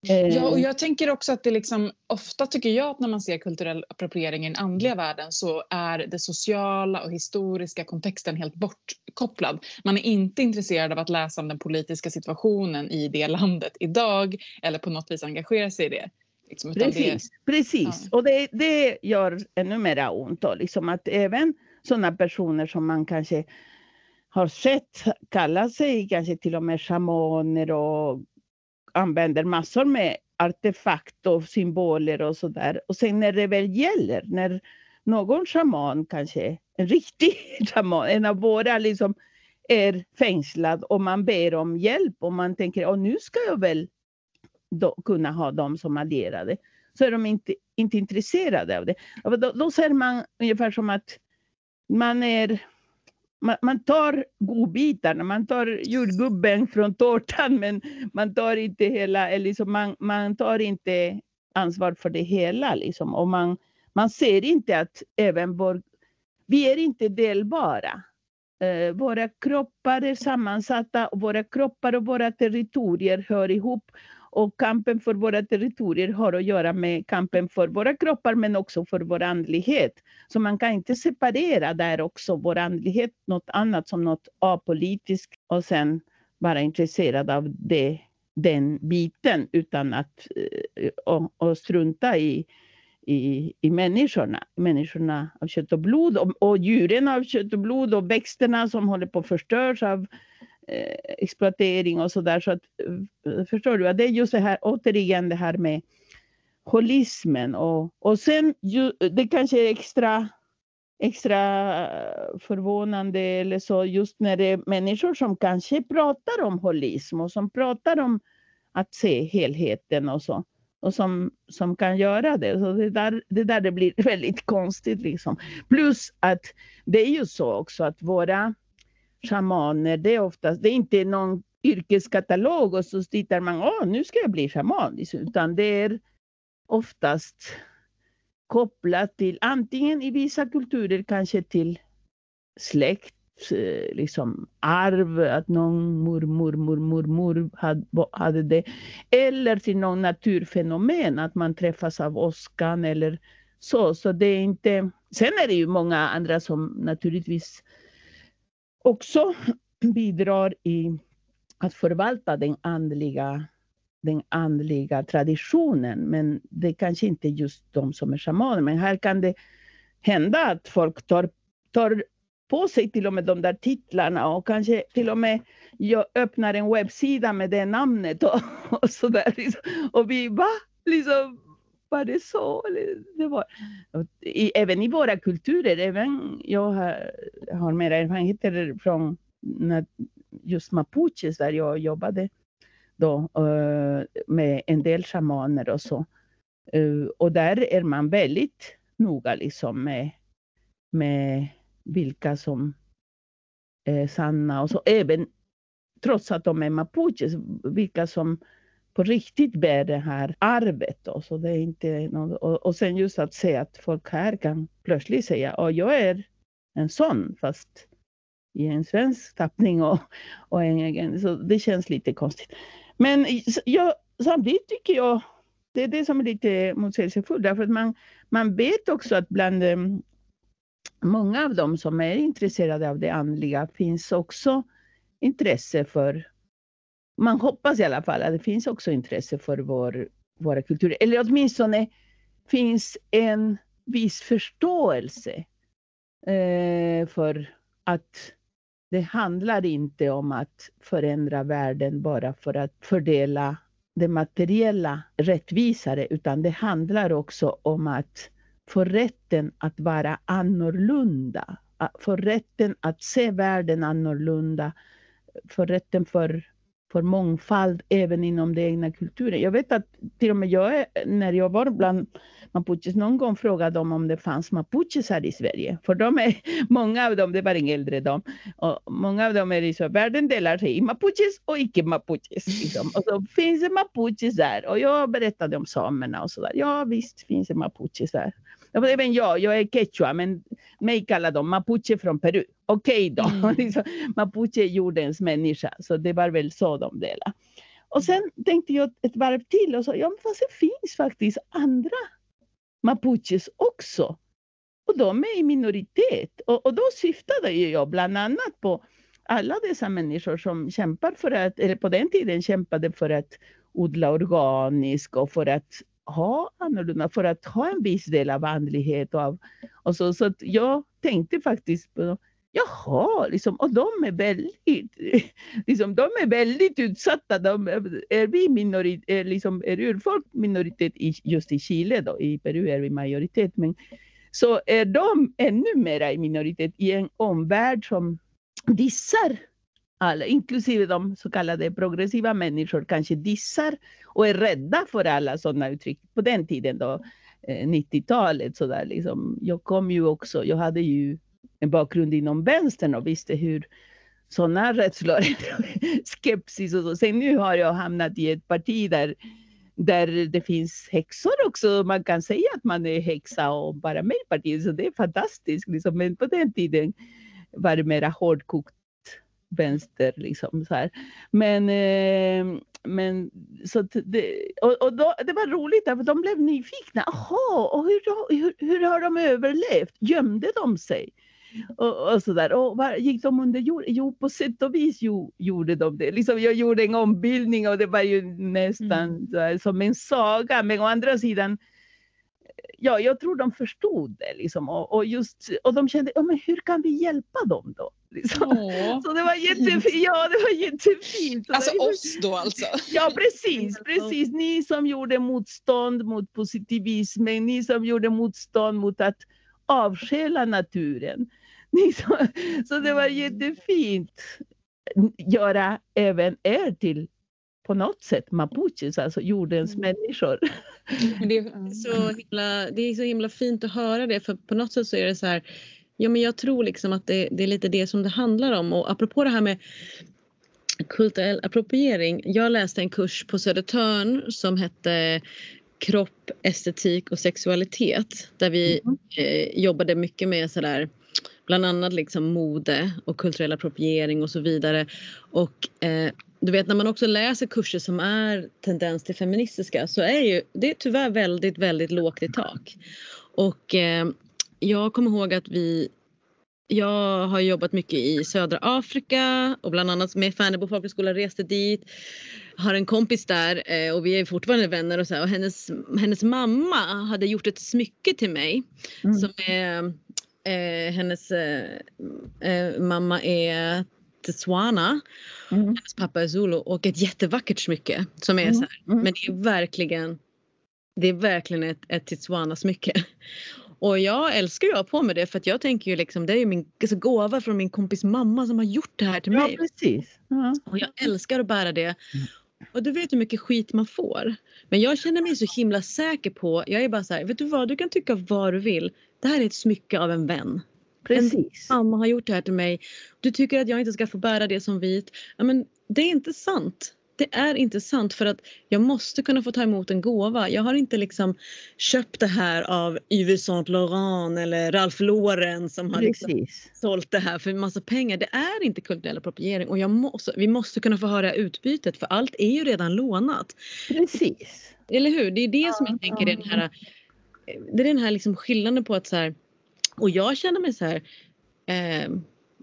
Ja, och eh. jag tänker också att det liksom, ofta tycker jag att när man ser kulturell appropriering i den andliga världen så är det sociala och historiska kontexten helt bortkopplad. Man är inte intresserad av att läsa om den politiska situationen i det landet idag eller på något vis engagera sig i det. Liksom, precis, det, precis. Ja. och det, det gör ännu mera ont. Då, liksom att även sådana personer som man kanske har sett kalla sig kanske till och med shamaner och använder massor med artefakt och symboler och sådär. Och sen när det väl gäller, när någon shaman kanske, en riktig shaman, en av våra liksom är fängslad och man ber om hjälp och man tänker, nu ska jag väl då, kunna ha dem som allierade. Så är de inte, inte intresserade av det. Då, då ser man ungefär som att man är man, man tar godbitarna, man tar jordgubben från tårtan men man tar inte hela, eller liksom man, man tar inte ansvar för det hela. Liksom. Och man, man ser inte att även vår, vi är inte delbara. Eh, våra kroppar är sammansatta och våra kroppar och våra territorier hör ihop. Och kampen för våra territorier har att göra med kampen för våra kroppar men också för vår andlighet. Så man kan inte separera där också vår andlighet, något annat som något apolitiskt och sen vara intresserad av det, den biten utan att eh, och, och strunta i, i, i människorna. Människorna av kött och blod och, och djuren av kött och blod och växterna som håller på att förstöras av Eh, exploatering och sådär. Så att, eh, förstår du? Det är just det här, återigen det här med holismen och, och sen ju, det kanske är extra extra förvånande eller så just när det är människor som kanske pratar om holism och som pratar om att se helheten och så och som, som kan göra det. Så det där, det där det blir väldigt konstigt. Liksom. Plus att det är ju så också att våra shamaner, det är oftast, det är inte någon yrkeskatalog och så tittar man, åh nu ska jag bli shaman, utan det är oftast kopplat till antingen i vissa kulturer kanske till släkt, eh, liksom arv, att någon mormor, mormor, mormor hade, hade det. Eller till någon naturfenomen, att man träffas av åskan eller så. Så det är inte... Sen är det ju många andra som naturligtvis också bidrar i att förvalta den andliga den andliga traditionen. Men det är kanske inte just de som är shamaner. Men här kan det hända att folk tar, tar på sig till och med de där titlarna och kanske till och med jag öppnar en webbsida med det namnet och, och sådär. Liksom. Och vi, va? Liksom, var det så? Det var, i, även i våra kulturer, även jag har, har mera erfarenheter från just mapuches där jag jobbade då, eh, med en del shamaner och så. Eh, och där är man väldigt noga liksom med, med vilka som är sanna och så. Även trots att de är mapuches, vilka som på riktigt bär det här arvet. Då. Så det är inte någon, och, och sen just att se att folk här kan plötsligt säga att jag är en sån fast i en svensk tappning och, och en egen. Så det känns lite konstigt. Men jag, samtidigt tycker jag det är det som är lite motsägelsefullt därför att man, man vet också att bland um, många av dem som är intresserade av det andliga finns också intresse för, man hoppas i alla fall att det finns också intresse för vår, våra kulturer. Eller åtminstone finns en viss förståelse eh, för att det handlar inte om att förändra världen bara för att fördela det materiella rättvisare, utan det handlar också om att få rätten att vara annorlunda, få rätten att se världen annorlunda, få rätten för, för mångfald även inom den egna kulturen. Jag vet att till och med jag, när jag var bland mapuches. Någon gång frågade de om det fanns mapuches här i Sverige. För de är, många av dem, det var en äldre dam, och många av dem är i så världen delar sig i mapuches och icke mapuches. Liksom. Och så finns det mapuches där. Och jag berättade om samerna och sådär. Ja visst finns det mapuches där. Även jag, jag är quechua, men mig kallar de mapuche från Peru. Okej okay då, mm. Liksom, mapuche är jordens människa, så det var väl så de delade. Och sen tänkte jag ett varv till och sa, ja men fast det finns faktiskt andra mapuches också. Och de är i minoritet. Och, och då syftade jag bland annat på alla dessa människor som kämpar för att, eller på den tiden kämpade för att odla organiskt och för att ha annorlunda, för att ha en viss del av andlighet. Och, av, och så, så att jag tänkte faktiskt på Jaha, liksom, och de är väldigt, liksom, de är väldigt utsatta. De, är vi minoritet, är, liksom, är urfolk minoritet i, just i Chile då, i Peru är vi majoritet, men så är de ännu mera i minoritet i en omvärld som dissar alla, inklusive de så kallade progressiva människor, kanske dissar och är rädda för alla sådana uttryck. På den tiden då, eh, 90-talet, så där, liksom. jag kom ju också, jag hade ju en bakgrund inom vänstern och visste hur sådana rädslor, skepsis och så. Sen nu har jag hamnat i ett parti där, där det finns häxor också. Man kan säga att man är häxa och bara med i partiet, så det är fantastiskt. Liksom. Men på den tiden var det mera hårdkokt vänster liksom så här. Men, eh, men så det, och, och då, det var roligt för de blev nyfikna. Jaha, och hur, hur, hur har de överlevt? Gömde de sig? och, och sådär. Och var, gick de under jord? Jo, på sätt och vis jo, gjorde de det. Liksom, jag gjorde en ombildning och det var ju nästan mm. där, som en saga. Men å andra sidan, ja, jag tror de förstod det. Liksom, och, och, just, och de kände, ja, men hur kan vi hjälpa dem då? Liksom. Så det var jättefint. Ja, det var jättefint. Alltså var, oss då alltså? Ja, precis, precis. Ni som gjorde motstånd mot positivismen, ni som gjorde motstånd mot att avskäla naturen. Så det var jättefint. Göra även er till på något sätt mapuches, alltså jordens mm. människor. Det är, så himla, det är så himla fint att höra det för på något sätt så är det så här Ja men jag tror liksom att det, det är lite det som det handlar om och apropå det här med kulturell appropriering. Jag läste en kurs på Södertörn som hette kropp, estetik och sexualitet där vi mm. eh, jobbade mycket med sådär bland annat liksom mode och kulturell appropriering och så vidare. Och eh, du vet när man också läser kurser som är tendens till feministiska så är ju det är tyvärr väldigt, väldigt lågt i tak. Och eh, jag kommer ihåg att vi jag har jobbat mycket i södra Afrika och bland annat med Färnebo folkhögskola reste dit. Har en kompis där eh, och vi är fortfarande vänner och så här, och hennes, hennes mamma hade gjort ett smycke till mig mm. som är Eh, hennes eh, eh, mamma är Tswana. Mm. Hennes pappa är Zulu och ett jättevackert smycke som är mm. så här, mm. men det är verkligen det är verkligen ett, ett Titswana-smycke. Och jag älskar ju att ha på mig det för att jag tänker ju liksom det är ju min alltså, gåva från min kompis mamma som har gjort det här till mig. Ja precis. Ja. Och jag älskar att bära det. Mm. Och du vet hur mycket skit man får. Men jag känner mig så himla säker på, jag är bara så här, vet du vad, du kan tycka vad du vill. Det här är ett smycke av en vän. Precis. En mamma har gjort det här till mig. Du tycker att jag inte ska få bära det som vit. Ja, men det är inte sant det är inte sant för att jag måste kunna få ta emot en gåva. Jag har inte liksom köpt det här av Yves Saint Laurent eller Ralph Lauren som har liksom sålt det här för en massa pengar. Det är inte kulturell appropriering och måste, vi måste kunna få höra utbytet för allt är ju redan lånat. Precis. Eller hur? Det är det som jag tänker är den här, det är den här liksom skillnaden på att så här, och jag känner mig så här eh,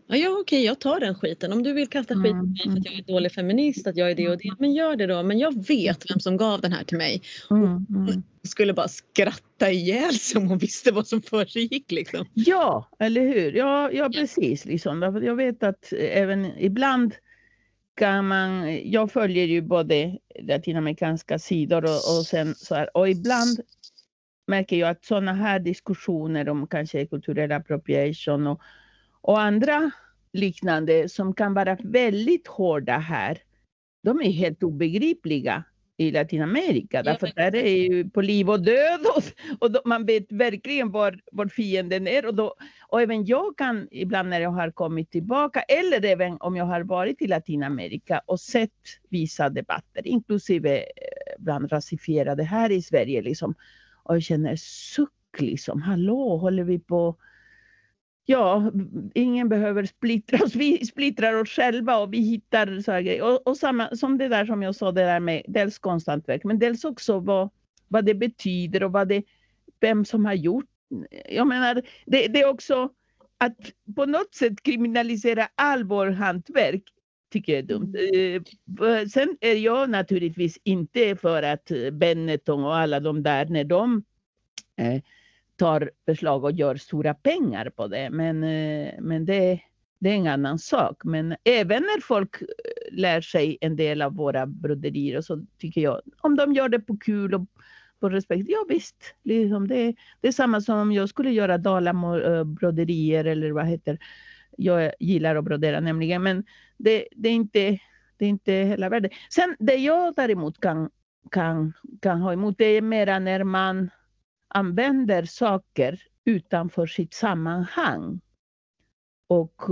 ja, ja okej jag tar den skiten. Om du vill kasta skit på mig för att jag är dålig feminist, att jag är det och det, men gör det då. Men jag vet vem som gav den här till mig. Mm, mm. skulle bara skratta ihjäl sig om hon visste vad som försiggick. Liksom. Ja, eller hur. Ja, ja precis. Liksom. Jag vet att även ibland kan man, jag följer ju både latinamerikanska sidor och, och sen så här, och ibland märker jag att sådana här diskussioner om kanske kulturell appropriation och och andra liknande som kan vara väldigt hårda här, de är helt obegripliga i Latinamerika. Därför där är ju på liv och död och, och då, man vet verkligen var, var fienden är. Och, då, och även jag kan ibland när jag har kommit tillbaka eller även om jag har varit i Latinamerika och sett vissa debatter, inklusive eh, bland rasifierade här i Sverige, liksom, och jag känner suck liksom, hallå, håller vi på ja, ingen behöver splittra oss. Vi splittrar oss själva och vi hittar så här grejer. Och, och samma, som det där som jag sa, det där med dels konsthantverk, men dels också vad, vad det betyder och vad det, vem som har gjort. Jag menar, det, det är också att på något sätt kriminalisera all vår hantverk tycker jag är dumt. Mm. Eh, sen är jag naturligtvis inte för att Benetton och alla de där, när de eh, tar beslag och gör stora pengar på det. Men, eh, men det, det är en annan sak. Men även när folk eh, lär sig en del av våra broderier så tycker jag, om de gör det på kul och på respekt, ja visst. Liksom det, det är samma som om jag skulle göra dalabroderier eller vad heter jag gillar att brodera nämligen, men det, det är inte det är inte hela världen. Sen det jag däremot kan, kan, kan ha emot, det är mera när man använder saker utanför sitt sammanhang. Och,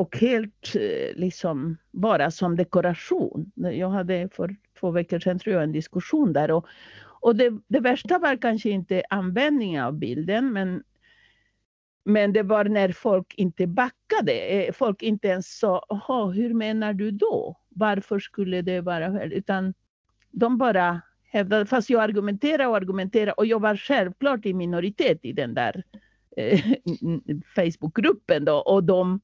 och helt eh, liksom bara som dekoration. Jag hade för två veckor sedan tror jag en diskussion där. Och, och det, det värsta var kanske inte användningen av bilden men men det var när folk inte backade. Eh, folk inte ens sa, hur menar du då? Varför skulle det vara fel? Utan de bara hävdade, fast jag argumenterade och argumenterade och jag var självklart i minoritet i den där eh, Facebookgruppen då och de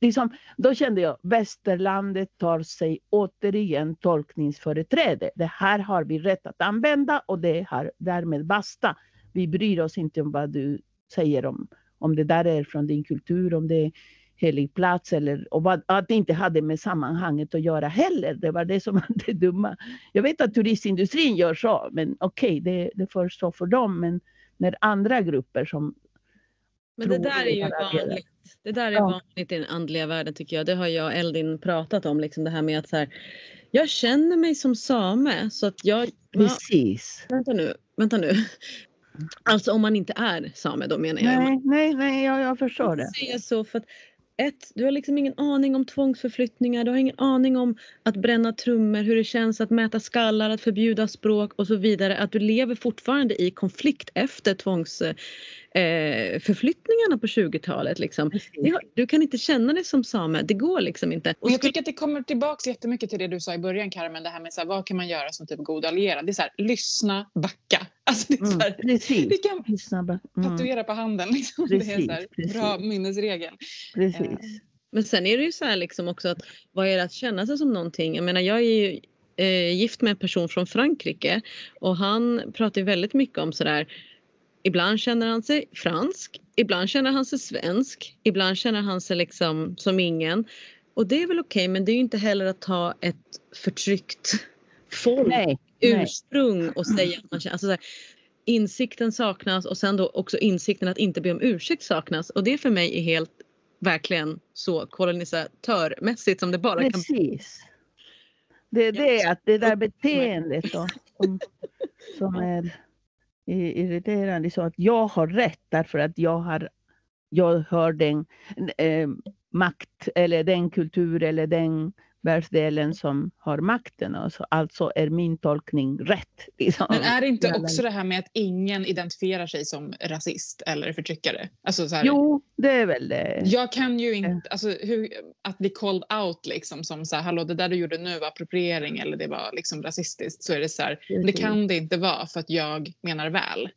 liksom, då kände jag västerlandet tar sig återigen tolkningsföreträde. Det här har vi rätt att använda och det har därmed basta. Vi bryr oss inte om vad du säger om, om det där är från din kultur, om det är helig plats eller och vad, att det inte hade med sammanhanget att göra heller. Det var det som var det dumma. Jag vet att turistindustrin gör så, men okej, okay, det, det får stå för dem. Men när andra grupper som men det där är ju vanligt. Det där är ja. vanligt i den andliga världen tycker jag. Det har jag och Eldin pratat om. Liksom det här med att så här, jag känner mig som same så att jag... Precis. Ja, vänta nu, vänta nu. Alltså om man inte är same då menar jag. Nej, nej, nej jag, jag förstår det. Säga så för att ett, du har liksom ingen aning om tvångsförflyttningar, du har ingen aning om att bränna trummor, hur det känns att mäta skallar, att förbjuda språk och så vidare. Att du lever fortfarande i konflikt efter tvångs eh, förflyttningarna på 20-talet. Liksom. Du kan inte känna dig som same, det går liksom inte. Och jag tycker att det kommer tillbaka jättemycket till det du sa i början Carmen, det här med så här, vad kan man göra som typ god allierad? Det är så här, lyssna, backa. Alltså det är så här, mm, vi kan mm. tatuera på handen. Liksom. Precis, det är så här, bra minnesregel. Precis. Eh. Men sen är det ju så här liksom också att vad är det att känna sig som någonting? Jag menar jag är ju eh, gift med en person från Frankrike och han pratar ju väldigt mycket om sådär Ibland känner han sig fransk, ibland känner han sig svensk, ibland känner han sig liksom som ingen. Och det är väl okej, okay, men det är ju inte heller att ta ett förtryckt folk, nej, ursprung och säga att man känner... Alltså här, insikten saknas och sen då också insikten att inte be om ursäkt saknas. Och det för mig är helt verkligen så kolonisatörmässigt som det bara Precis. kan bli. Det är det att det där beteendet då, som, som är irriterande så att jag har rätt därför att jag har jag hör den eh, makt eller den kultur eller den världsdelen som har makten. Alltså, alltså är min tolkning rätt. Liksom. Men är det inte också det här med att ingen identifierar sig som rasist eller förtryckare? Alltså så här, jo, det är väl det. Jag kan ju inte, alltså hur, att bli called out liksom som så här, hallå det där du gjorde nu var appropriering eller det var liksom rasistiskt så är det så här, det kan det inte vara för att jag menar väl.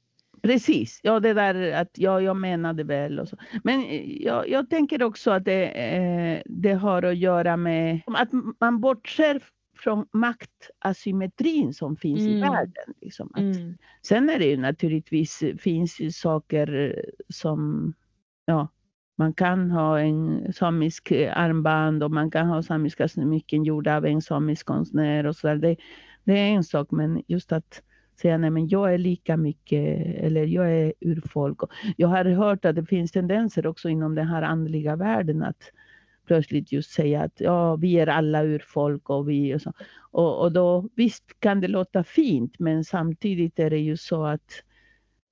Precis, ja det där att ja, jag menade väl och så. Men eh, jag, jag tänker också att det, eh, det har att göra med att man bortser från maktasymmetrin som finns mm. i världen. Liksom. Att, mm. Sen är det ju naturligtvis finns ju saker som ja, man kan ha en samisk armband och man kan ha samiska smycken gjorda av en samisk konstnär och så där. Det, det är en sak men just att säga nej men jag är lika mycket eller jag är urfolk. Jag har hört att det finns tendenser också inom den här andliga världen att plötsligt just säga att ja, vi är alla urfolk och vi och så. Och, och då visst kan det låta fint men samtidigt är det ju så att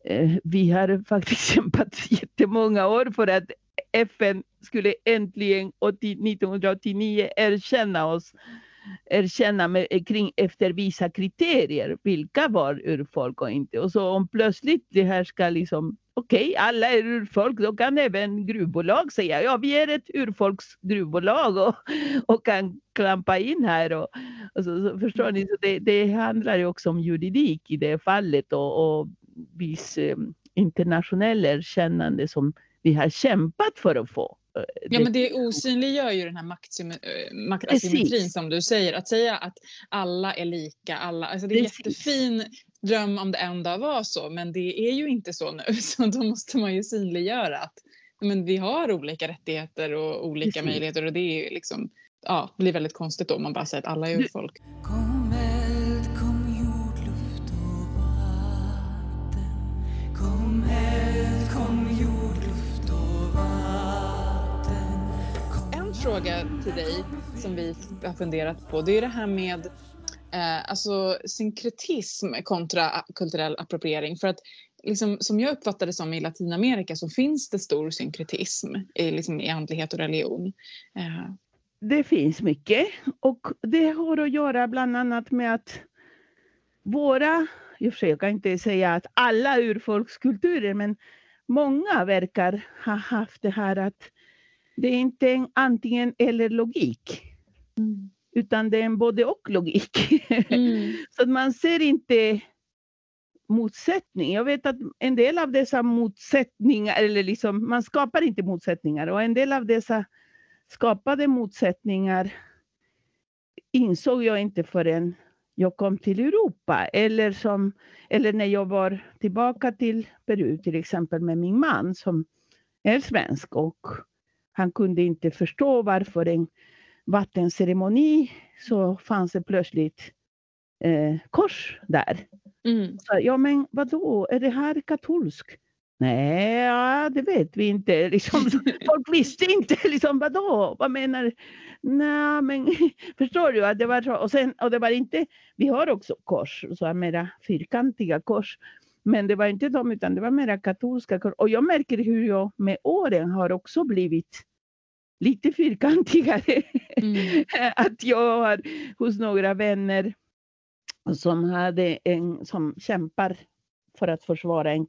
eh, vi har faktiskt kämpat jättemånga år för att FN skulle äntligen 1989 erkänna oss erkänna med, eh, kring efter vissa kriterier vilka var urfolk och inte. Och så om plötsligt det här ska liksom okej, okay, alla är urfolk, då kan även gruvbolag säga ja, vi är ett urfolksgruvbolag och, och kan klampa in här. Och, och så, så, förstår ni, så det, det handlar ju också om juridik i det fallet och, och viss eh, internationell erkännande som vi har kämpat för att få. Ja men det osynliggör ju den här eh, maktasymmetrin som du säger. Att säga att alla är lika, alla, alltså det är en jättefin dröm om det en dag var så men det är ju inte så nu så då måste man ju synliggöra att men vi har olika rättigheter och olika Precis. möjligheter och det är liksom, ja, blir väldigt konstigt då om man bara säger att alla är urfolk. Kom fråga till dig som vi har funderat på det är det här med eh, alltså synkretism kontra kulturell appropriering. För att liksom, som jag uppfattar det som i Latinamerika så finns det stor synkretism i, liksom, i andlighet och religion. Eh. Det finns mycket och det har att göra bland annat med att våra, jag försöker inte säga att alla urfolkskulturer, men många verkar ha haft det här att det är inte en antingen eller logik. Mm. Utan det är en både och logik. Mm. Så att man ser inte motsättning. Jag vet att en del av dessa motsättningar, eller liksom, man skapar inte motsättningar och en del av dessa skapade motsättningar insåg jag inte förrän jag kom till Europa eller, som, eller när jag var tillbaka till Peru till exempel med min man som är svensk och han kunde inte förstå varför en vattenceremoni så fanns det plötsligt eh, kors där. Mm. Så, ja men vadå, är det här katolsk? Nej, ja, det vet vi inte. Liksom, folk visste inte. Liksom, vadå? Vad menar? Nej, men förstår du? Att det var så. Och, sen, och det var inte, vi har också kors, så här mera fyrkantiga kors. Men det var inte de, utan det var mera katolska kors. Och jag märker hur jag med åren har också blivit lite fyrkantigare. Mm. att jag har hos några vänner som, hade en, som kämpar för att försvara en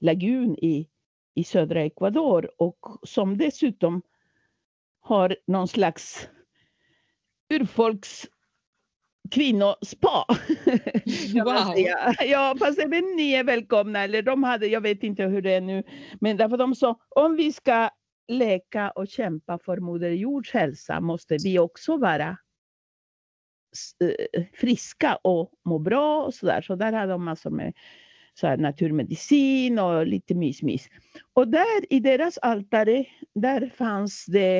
lagun i, i södra Ecuador och som dessutom har någon slags urfolks kvinnospa. Wow. Ja, fast även ni är välkomna. Eller de hade, jag vet inte hur det är nu. Men därför de sa, om vi ska leka och kämpa för Moder Jords hälsa måste vi också vara eh, friska och må bra och sådär. Så där hade de massor med så naturmedicin och lite mys-mys. Och där i deras altare, där fanns det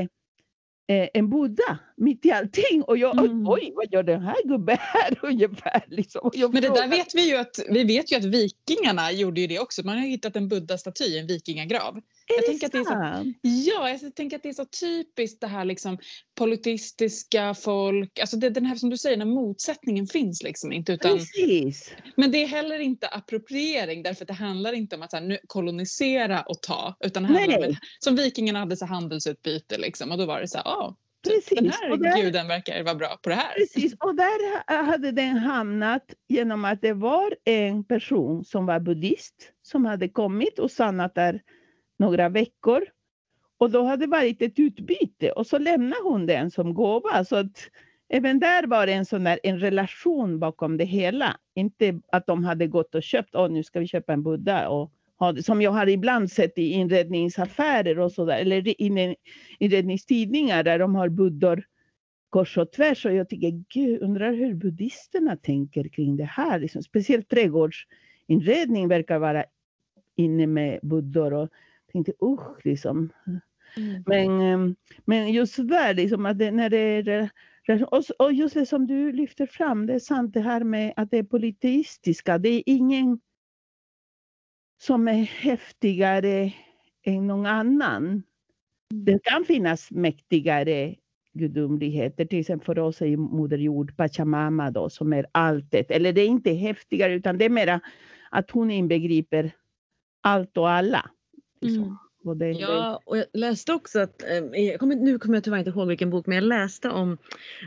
eh, en Buddha mitt i allting. Och jag, Mm. oj, vad gör den här gubben här ungefär? Liksom. Men det där vet vi ju att, vi vet ju att vikingarna gjorde ju det också. Man har hittat en buddha-staty i en vikingagrav. Jag tänker att det är så-? Ja, jag tänker att det är så typiskt det här liksom politistiska folk, alltså det, den här som du säger, när motsättningen finns liksom inte utan Precis. Men det är heller inte appropriering därför att det handlar inte om att så här, nu, kolonisera och ta utan det handlar om som vikingarna hade så handelsutbyte liksom och då var det så här, ja, Precis. den här Och där- guden verkar vara bra på det här. Precis, och där ha- hade den hamnat genom att det var en person som var buddhist som hade kommit och stannat där några veckor. Och då hade det varit ett utbyte och så lämnade hon den som gåva. Så att även där var det en sån där en relation bakom det hela. Inte att de hade gått och köpt, åh nu ska vi köpa en Buddha och ha det, som jag har ibland sett i inredningsaffärer och sådär, eller inredningstidningar där de har buddor kors och tvärs. Och jag tycker, gud, undrar hur buddhisterna tänker kring det här. Liksom, speciellt trädgårdsinredning verkar vara inne med buddor. Och tänkte, usch, liksom. Mm. Men, ehm, men just där, liksom, att det, när det är och, just det som du lyfter fram, det är sant det här med att det är politeistiska. Det är ingen som är häftigare än någon annan. Det kan finnas mäktigare gudomligheter, till exempel för oss är Moder Jord, Pachamama då, som är alltet. Eller det är inte häftigare utan det är mera att hon inbegriper allt och alla. Liksom. Mm. Och det, Ja, och jag läste också att, eh, jag kommer, nu kommer jag tyvärr inte ihåg vilken bok, men jag läste om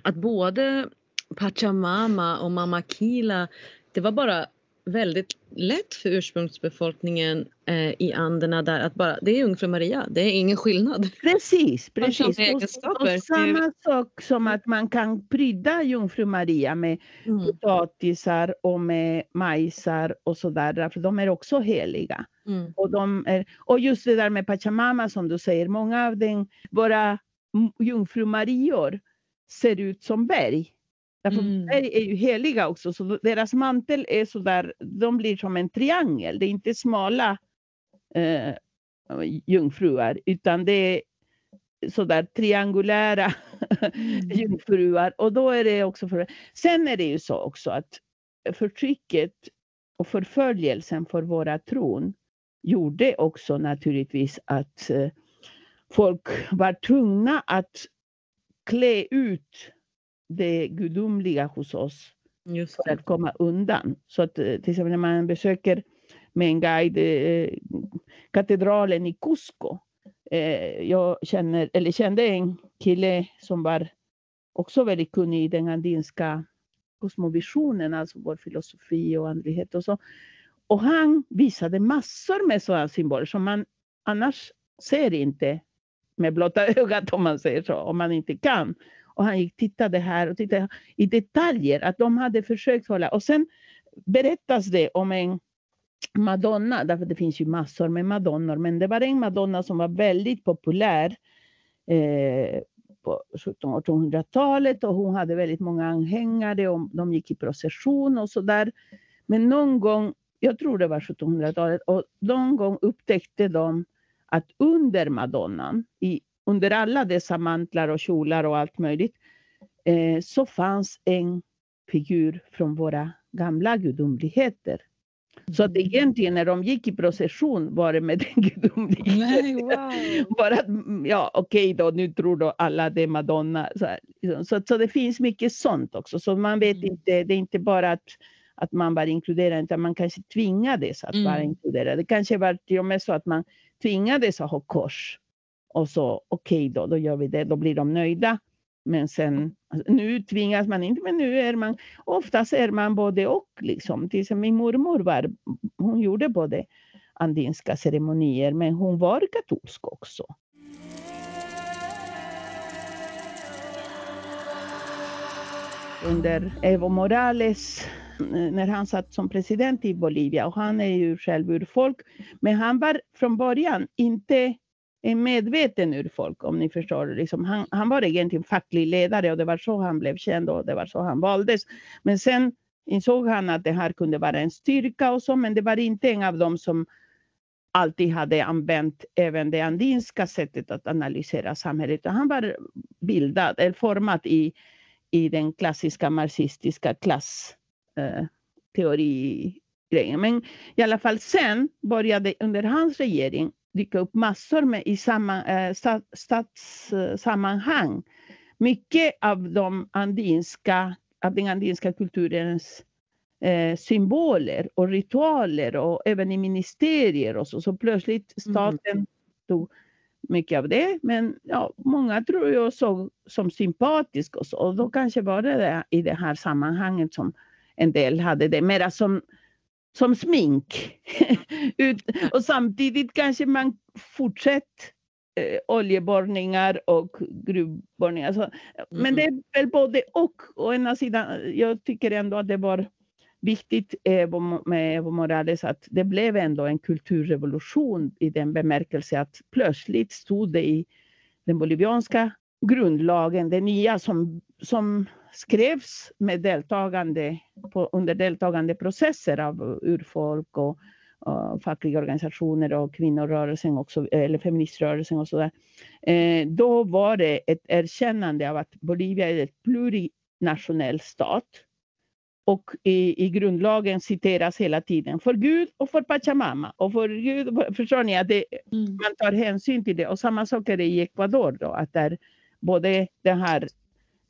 att både Pachamama och Mama Kila, det var bara väldigt lätt för ursprungsbefolkningen eh, i Anderna där att bara, det är Jungfru Maria, det är ingen skillnad. Precis, precis. Och, och samma sak som att man kan prydda Jungfru Maria med Mm. potatisar och med majsar och sådär, därför de är också heliga. Mm. Och, de är, och just det där med Pachamama som du säger, många av den, våra Jungfru Marior ser ut som berg. Därför Mm. berg är ju heliga också, så deras mantel är sådär, de blir som en triangel. Det är inte smala eh, jungfruar, utan det är sådär triangulära Mm. jungfruar. Och då är det också för... Sen är det ju så också att förtrycket och förföljelsen för våra tron gjorde också naturligtvis att eh, folk var tvungna att klä ut det gudomliga hos oss för att komma undan. Så att eh, till exempel när man besöker med en guide eh, katedralen i Cusco. Eh, jag känner, eller kände en kille som var också väldigt kunnig i den andinska kosmovisionen, alltså vår filosofi och andlighet och så. och han visade massor med sådana symboler som man annars ser inte med blotta ögat om man säger så, om man inte kan. Och han gick tittade här och tittade i detaljer att de hade försökt hålla. Och sen berättas det om en Madonna, därför det finns ju massor med madonnor, men det var en Madonna som var väldigt populär eh, på 1700-1800-talet och hon hade väldigt många anhängare och de gick i procession och sådär. Men någon gång, jag tror det var 1700-talet, och någon gång upptäckte de att under Madonnan, i, under alla dessa mantlar och kjolar och allt möjligt, eh, så fanns en figur från våra gamla gudomligheter. Så att egentligen när de gick i procession var det med den gudomligheten. Wow. Bara att, ja okej okay då, nu tror då alla det är Madonna. Så, liksom. så, så, det finns mycket sånt också. Så man vet mm. inte, det är inte bara att, att man var inkluderad, utan man kanske tvingades att mm. vara inkluderad. Det kanske var till och med så att man tvingades att ha kors. Och så okej okay då, då gör vi det, då blir de nöjda. Men sen, alltså, nu tvingas man inte, men nu är man, oftast är man både och. Liksom. Till exempel min mormor var, hon gjorde både andinska ceremonier, men hon var katolsk också. Under Evo Morales, när han satt som president i Bolivia, och han är ju själv urfolk, men han var från början inte en medveten urfolk om ni förstår. Liksom, han, han var egentligen facklig ledare och det var så han blev känd och det var så han valdes. Men sen insåg han att det här kunde vara en styrka och så, men det var inte en av dem som alltid hade använt även det andinska sättet att analysera samhället. Han var bildad, eller formad i, i den klassiska marxistiska klassteori. Eh, men i alla fall sen började under hans regering dyka upp massor med i samma, eh, stadssammanhang. Mycket av, de andinska, av den andinska kulturens eh, symboler och ritualer och även i ministerier och så. Så plötsligt mm. staten mm. tog mycket av det. Men ja, många tror jag såg som sympatisk och så. Och då kanske var det, det i det här sammanhanget som en del hade det mera som som smink. och samtidigt kanske man fortsätter eh, oljeborrningar och gruvborrningar. Så, men mm. det är väl både och. Å ena sidan, jag tycker ändå att det var viktigt med Evo Morales att det blev ändå en kulturrevolution i den bemärkelse att plötsligt stod det i den bolivianska grundlagen, det nya som, som skrevs med deltagande på, under deltagande processer av urfolk och, och fackliga organisationer och kvinnorörelsen också, eller feministrörelsen och sådär. Eh, då var det ett erkännande av att Bolivia är ett plurinationell stat. Och i, i grundlagen citeras hela tiden för Gud och för Pachamama. Och för Gud, förstår ni att det, mm. man tar hänsyn till det. Och samma sak är det i Ecuador då, att där både det här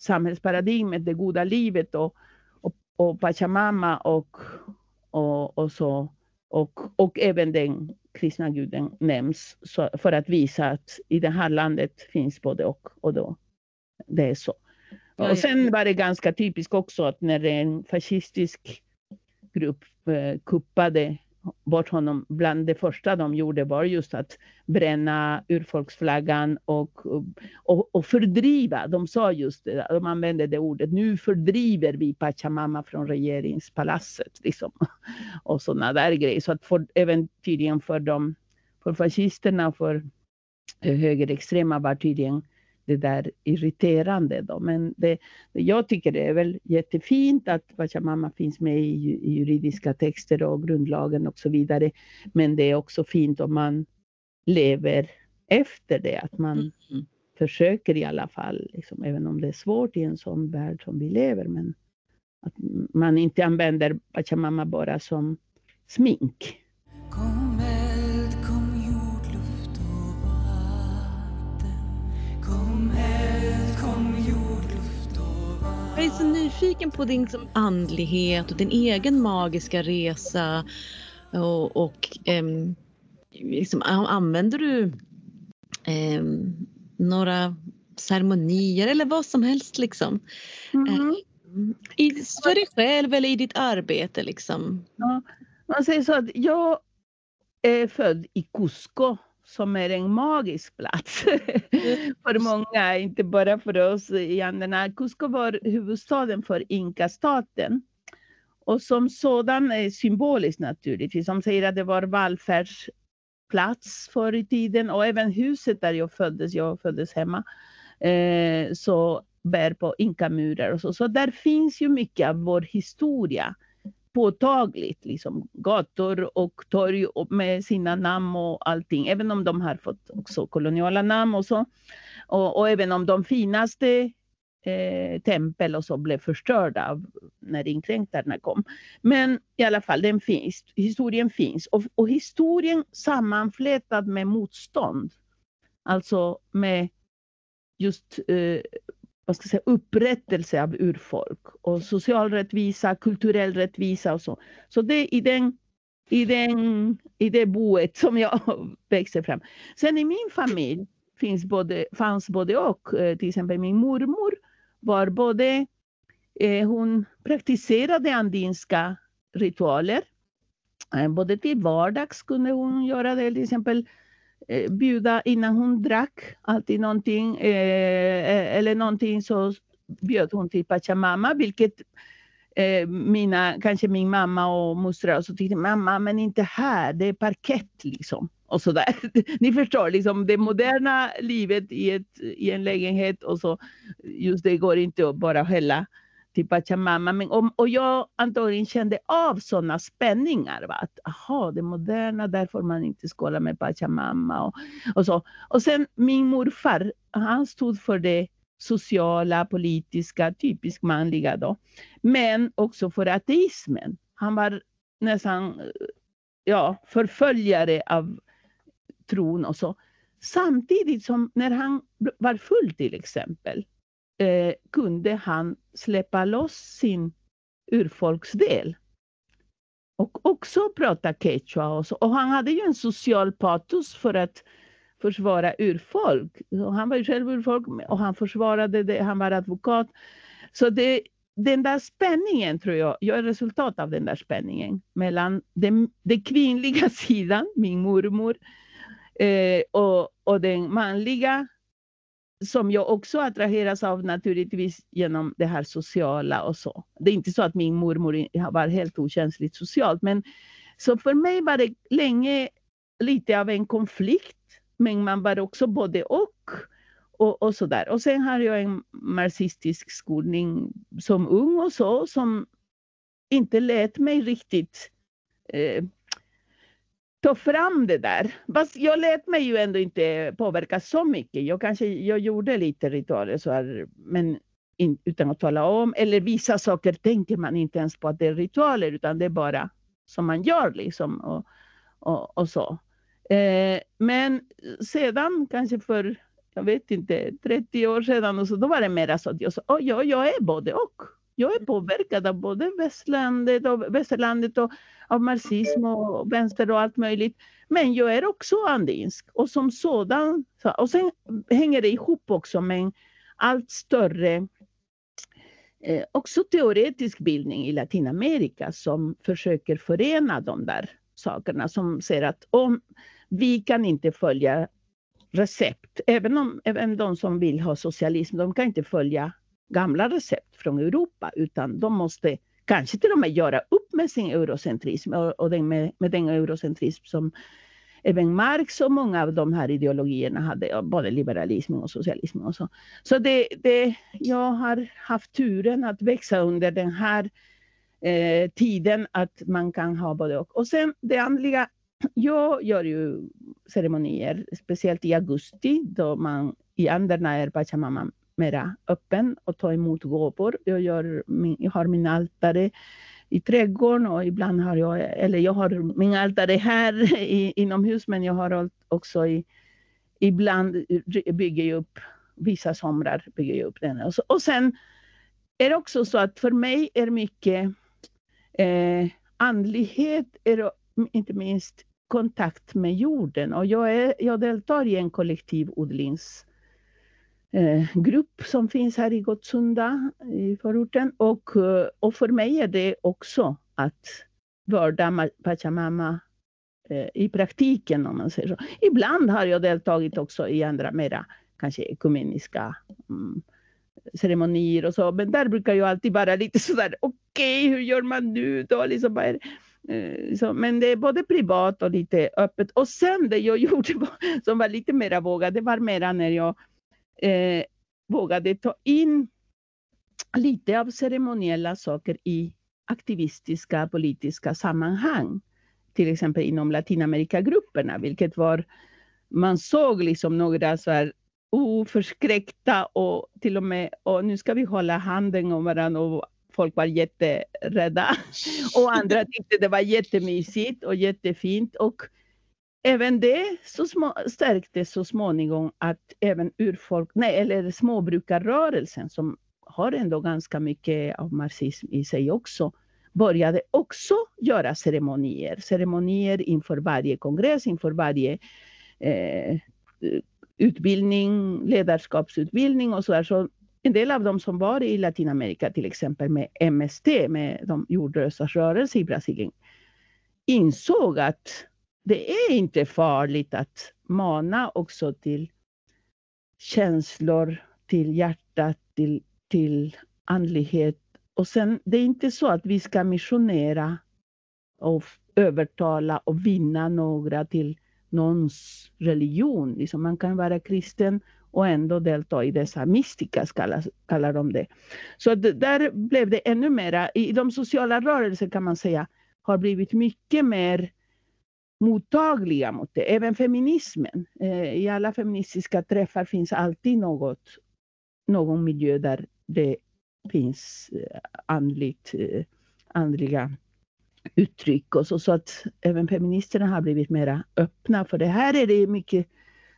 samhällsparadigmet, det goda livet och, och, och Pachamama och, och, och, så, och, och även den kristna guden nämns så, för att visa att i det här landet finns både och. och då, det är så. Och sen var det ganska typiskt också att när en fascistisk grupp eh, kuppade bort honom. Bland det första de gjorde var just att bränna urfolksflaggan och, och, och fördriva. De sa just det, de använde det ordet. Nu fördriver vi Pachamama från regeringspalatset. Liksom. Och sådana där grejer. Så att för, även tydligen för, dem, för fascisterna och för eh, högerextrema var tydligen det där irriterande. Då. Men det, jag tycker det är väl jättefint att Pachamama finns med i, i juridiska texter och grundlagen och så vidare. Men det är också fint om man lever efter det, att man mm. försöker i alla fall, liksom, även om det är svårt i en sån värld som vi lever. Men att man inte använder Pachamama bara som smink. Jag är så nyfiken på din liksom, andlighet och din egen magiska resa. Och, och um, liksom, använder du um, några ceremonier eller vad som helst liksom? Mm. I, för dig själv eller i ditt arbete liksom? Ja. Man säger så att jag är född i Cusco som är en magisk plats mm. för många, inte bara för oss i Anderna. Cusco var huvudstaden för Inka-staten. Och som sådan är symboliskt naturligtvis. De säger att det var välfärdsplats förr i tiden och även huset där jag föddes, jag föddes hemma, eh, så bär på inkamurar och så. Så där finns ju mycket av vår historia påtagligt. Liksom, gator och torg med sina namn och allting. Även om de har fått också koloniala namn och så. Och, och även om de finaste eh, tempel och så blev förstörda av, när inkräktarna kom. Men i alla fall, den finns, historien finns. Och, och historien sammanflätad med motstånd. Alltså med just eh, vad ska jag säga, upprättelse av urfolk och social rättvisa, kulturell rättvisa och så. Så det är i, den, i, den, i det boet som jag växte fram. Sen i min familj finns både, fanns både och. Eh, till exempel min mormor var både, eh, hon praktiserade andinska ritualer. Eh, både till vardags kunde hon göra det, till exempel Eh, bjuda innan hon drack alltid någonting eh, eh, eller någonting så bjöd hon till Pachamama vilket eh, mina, kanske min mamma och mostrar och så tyckte mamma men inte här, det är parkett liksom. Och så där. Ni förstår, liksom det moderna livet i, ett, i en lägenhet och så just det går inte att bara hälla till Pachamama. Men om, och jag antagligen kände av sådana spänningar. Va? Att aha, det moderna, där får man inte skåla med Pachamama. Och, och, så. och sen min morfar, han stod för det sociala, politiska, typiskt manliga då. Men också för ateismen. Han var nästan ja, förföljare av tron och så. Samtidigt som när han var full till exempel eh, kunde han släppa loss sin urfolksdel. Och också prata quechua. Och, så. och han hade ju en social patos för att försvara urfolk. Och han var ju själv urfolk och han försvarade det, han var advokat. Så det, den där spänningen tror jag, jag är resultat av den där spänningen mellan den, den kvinnliga sidan, min mormor, eh, och, och den manliga som jag också attraheras av naturligtvis genom det här sociala och så. Det är inte så att min mormor var helt okänsligt socialt, men så för mig var det länge lite av en konflikt, men man var också både och. Och, och så där. Och sen har jag en marxistisk skolning som ung och så, som inte lät mig riktigt eh, ta fram det där. Fast jag lät mig ju ändå inte påverka så mycket. Jag kanske jag gjorde lite ritualer så här, men in, utan att tala om. Eller vissa saker tänker man inte ens på att det är ritualer utan det är bara som man gör liksom och, och, och så. Eh, men sedan kanske för, jag vet inte, 30 år sedan och så då var det mera så att jag sa, oh, ja, jag är både och. Jag är påverkad av både västlandet och, västerlandet och av marxism och vänster och allt möjligt. Men jag är också andinsk och som sådan. Och sen hänger det ihop också med en allt större eh, också teoretisk bildning i Latinamerika som försöker förena de där sakerna som säger att om vi kan inte följa recept, även om även de som vill ha socialism, de kan inte följa gamla recept från Europa utan de måste kanske till och med göra upp med sin eurocentrism och, och den med, med den eurocentrism som även Marx och många av de här ideologierna hade, både liberalismen och socialismen och så. Så det, det, jag har haft turen att växa under den här eh, tiden att man kan ha både och. Och sen det andliga, jag gör ju ceremonier, speciellt i augusti då man i anderna är Pachamama mera öppen och ta emot gåvor. Jag, gör min, jag har min altare i trädgården och ibland har jag, eller jag har min altare här i, inomhus men jag har också i, ibland bygger jag upp, vissa somrar bygger jag upp den. Och, så, och sen är det också så att för mig är mycket eh, andlighet, är inte minst kontakt med jorden och jag, är, jag deltar i en kollektivodlings eh, Eh, grupp som finns här i Gottsunda i förorten. Och, eh, och för mig är det också att vörda Pachamama eh, i praktiken om man säger så. Ibland har jag deltagit också i andra mera kanske ekumeniska mm, ceremonier och så, men där brukar jag alltid vara lite sådär, okej, okay, hur gör man nu då? Liksom bara, eh, så, men det är både privat och lite öppet. Och sen det jag gjorde som var lite mera vågat, det var mera när jag eh, vågade ta in lite av ceremoniella saker i aktivistiska politiska sammanhang. Till exempel inom Latinamerikagrupperna, vilket var man såg liksom några så här oförskräckta och till och med, och nu ska vi hålla handen om varandra och folk var jätterädda. Och andra tyckte det var jättemysigt och jättefint. Och även det så små, stärktes så småningom att även urfolk, nej, eller småbrukarrörelsen som har ändå ganska mycket av marxism i sig också, började också göra ceremonier. Ceremonier inför varje kongress, inför varje eh, utbildning, ledarskapsutbildning och så där. Så en del av dem som var i Latinamerika, till exempel med MST, med de jordlösas rörelse i Brasilien, insåg att det är inte farligt att mana också till känslor, till hjärtat, till, till andlighet. Och sen, det är inte så att vi ska missionera och övertala och vinna några till någons religion. Liksom man kan vara kristen och ändå delta i dessa mystika, kallar, kallar de det. Så där blev det ännu mera, i de sociala rörelserna kan man säga, har blivit mycket mer mottagliga mot det. Även feminismen. Eh, I alla feministiska träffar finns alltid något, någon miljö där det finns eh, andligt, eh, andliga uttryck och så, så att även feministerna har blivit mera öppna för det. Här är det mycket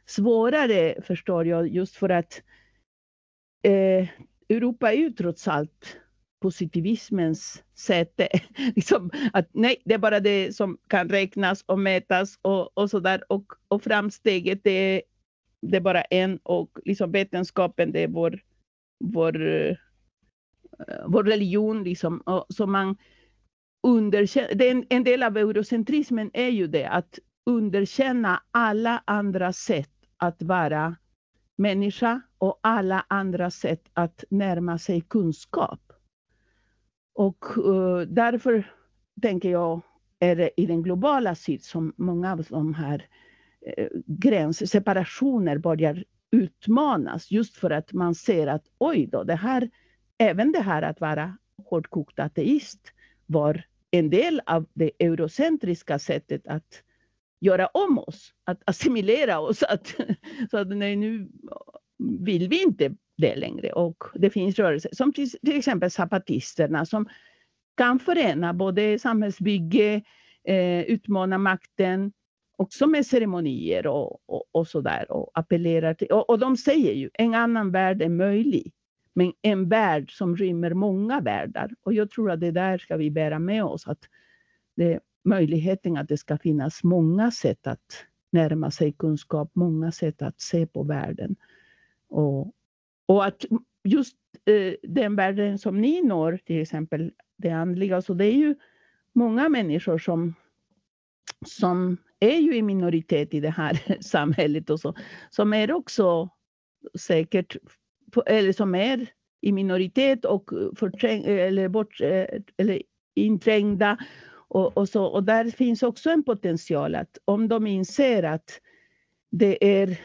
svårare förstår jag just för att eh, Europa är ju trots allt positivismens säte. liksom att nej, det är bara det som kan räknas och mätas och, och sådär. Och, och framsteget det är, det är bara en och liksom vetenskapen det är vår, vår, eh, vår religion. Liksom. Och, så man underkänner, en, en del av eurocentrismen är ju det att underkänna alla andra sätt att vara människa och alla andra sätt att närma sig kunskap. Och uh, därför tänker jag är det i den globala syd som många av de här eh, gränsseparationer börjar utmanas just för att man ser att oj då, det här, även det här att vara hårdkokt ateist var en del av det eurocentriska sättet att göra om oss, att assimilera oss. Att, så att nej, nu vill vi inte det längre. Och det finns rörelser som till, exempel zapatisterna som kan förena både samhällsbygge, eh, utmana makten, också med ceremonier och, och, och sådär och appellerar till. Och, och de säger ju en annan värld är möjlig. Men en värld som rymmer många världar. Och jag tror att det där ska vi bära med oss. Att det, möjligheten att det ska finnas många sätt att närma sig kunskap, många sätt att se på världen. Och, och att just eh, den världen som ni når, till exempel det andliga, så det är ju många människor som, som är ju i minoritet i det här samhället och så, som är också säkert, eller som är i minoritet och förträng, eller, bort, eh, eller inträngda och, och, så, och där finns också en potential att om de inser att det är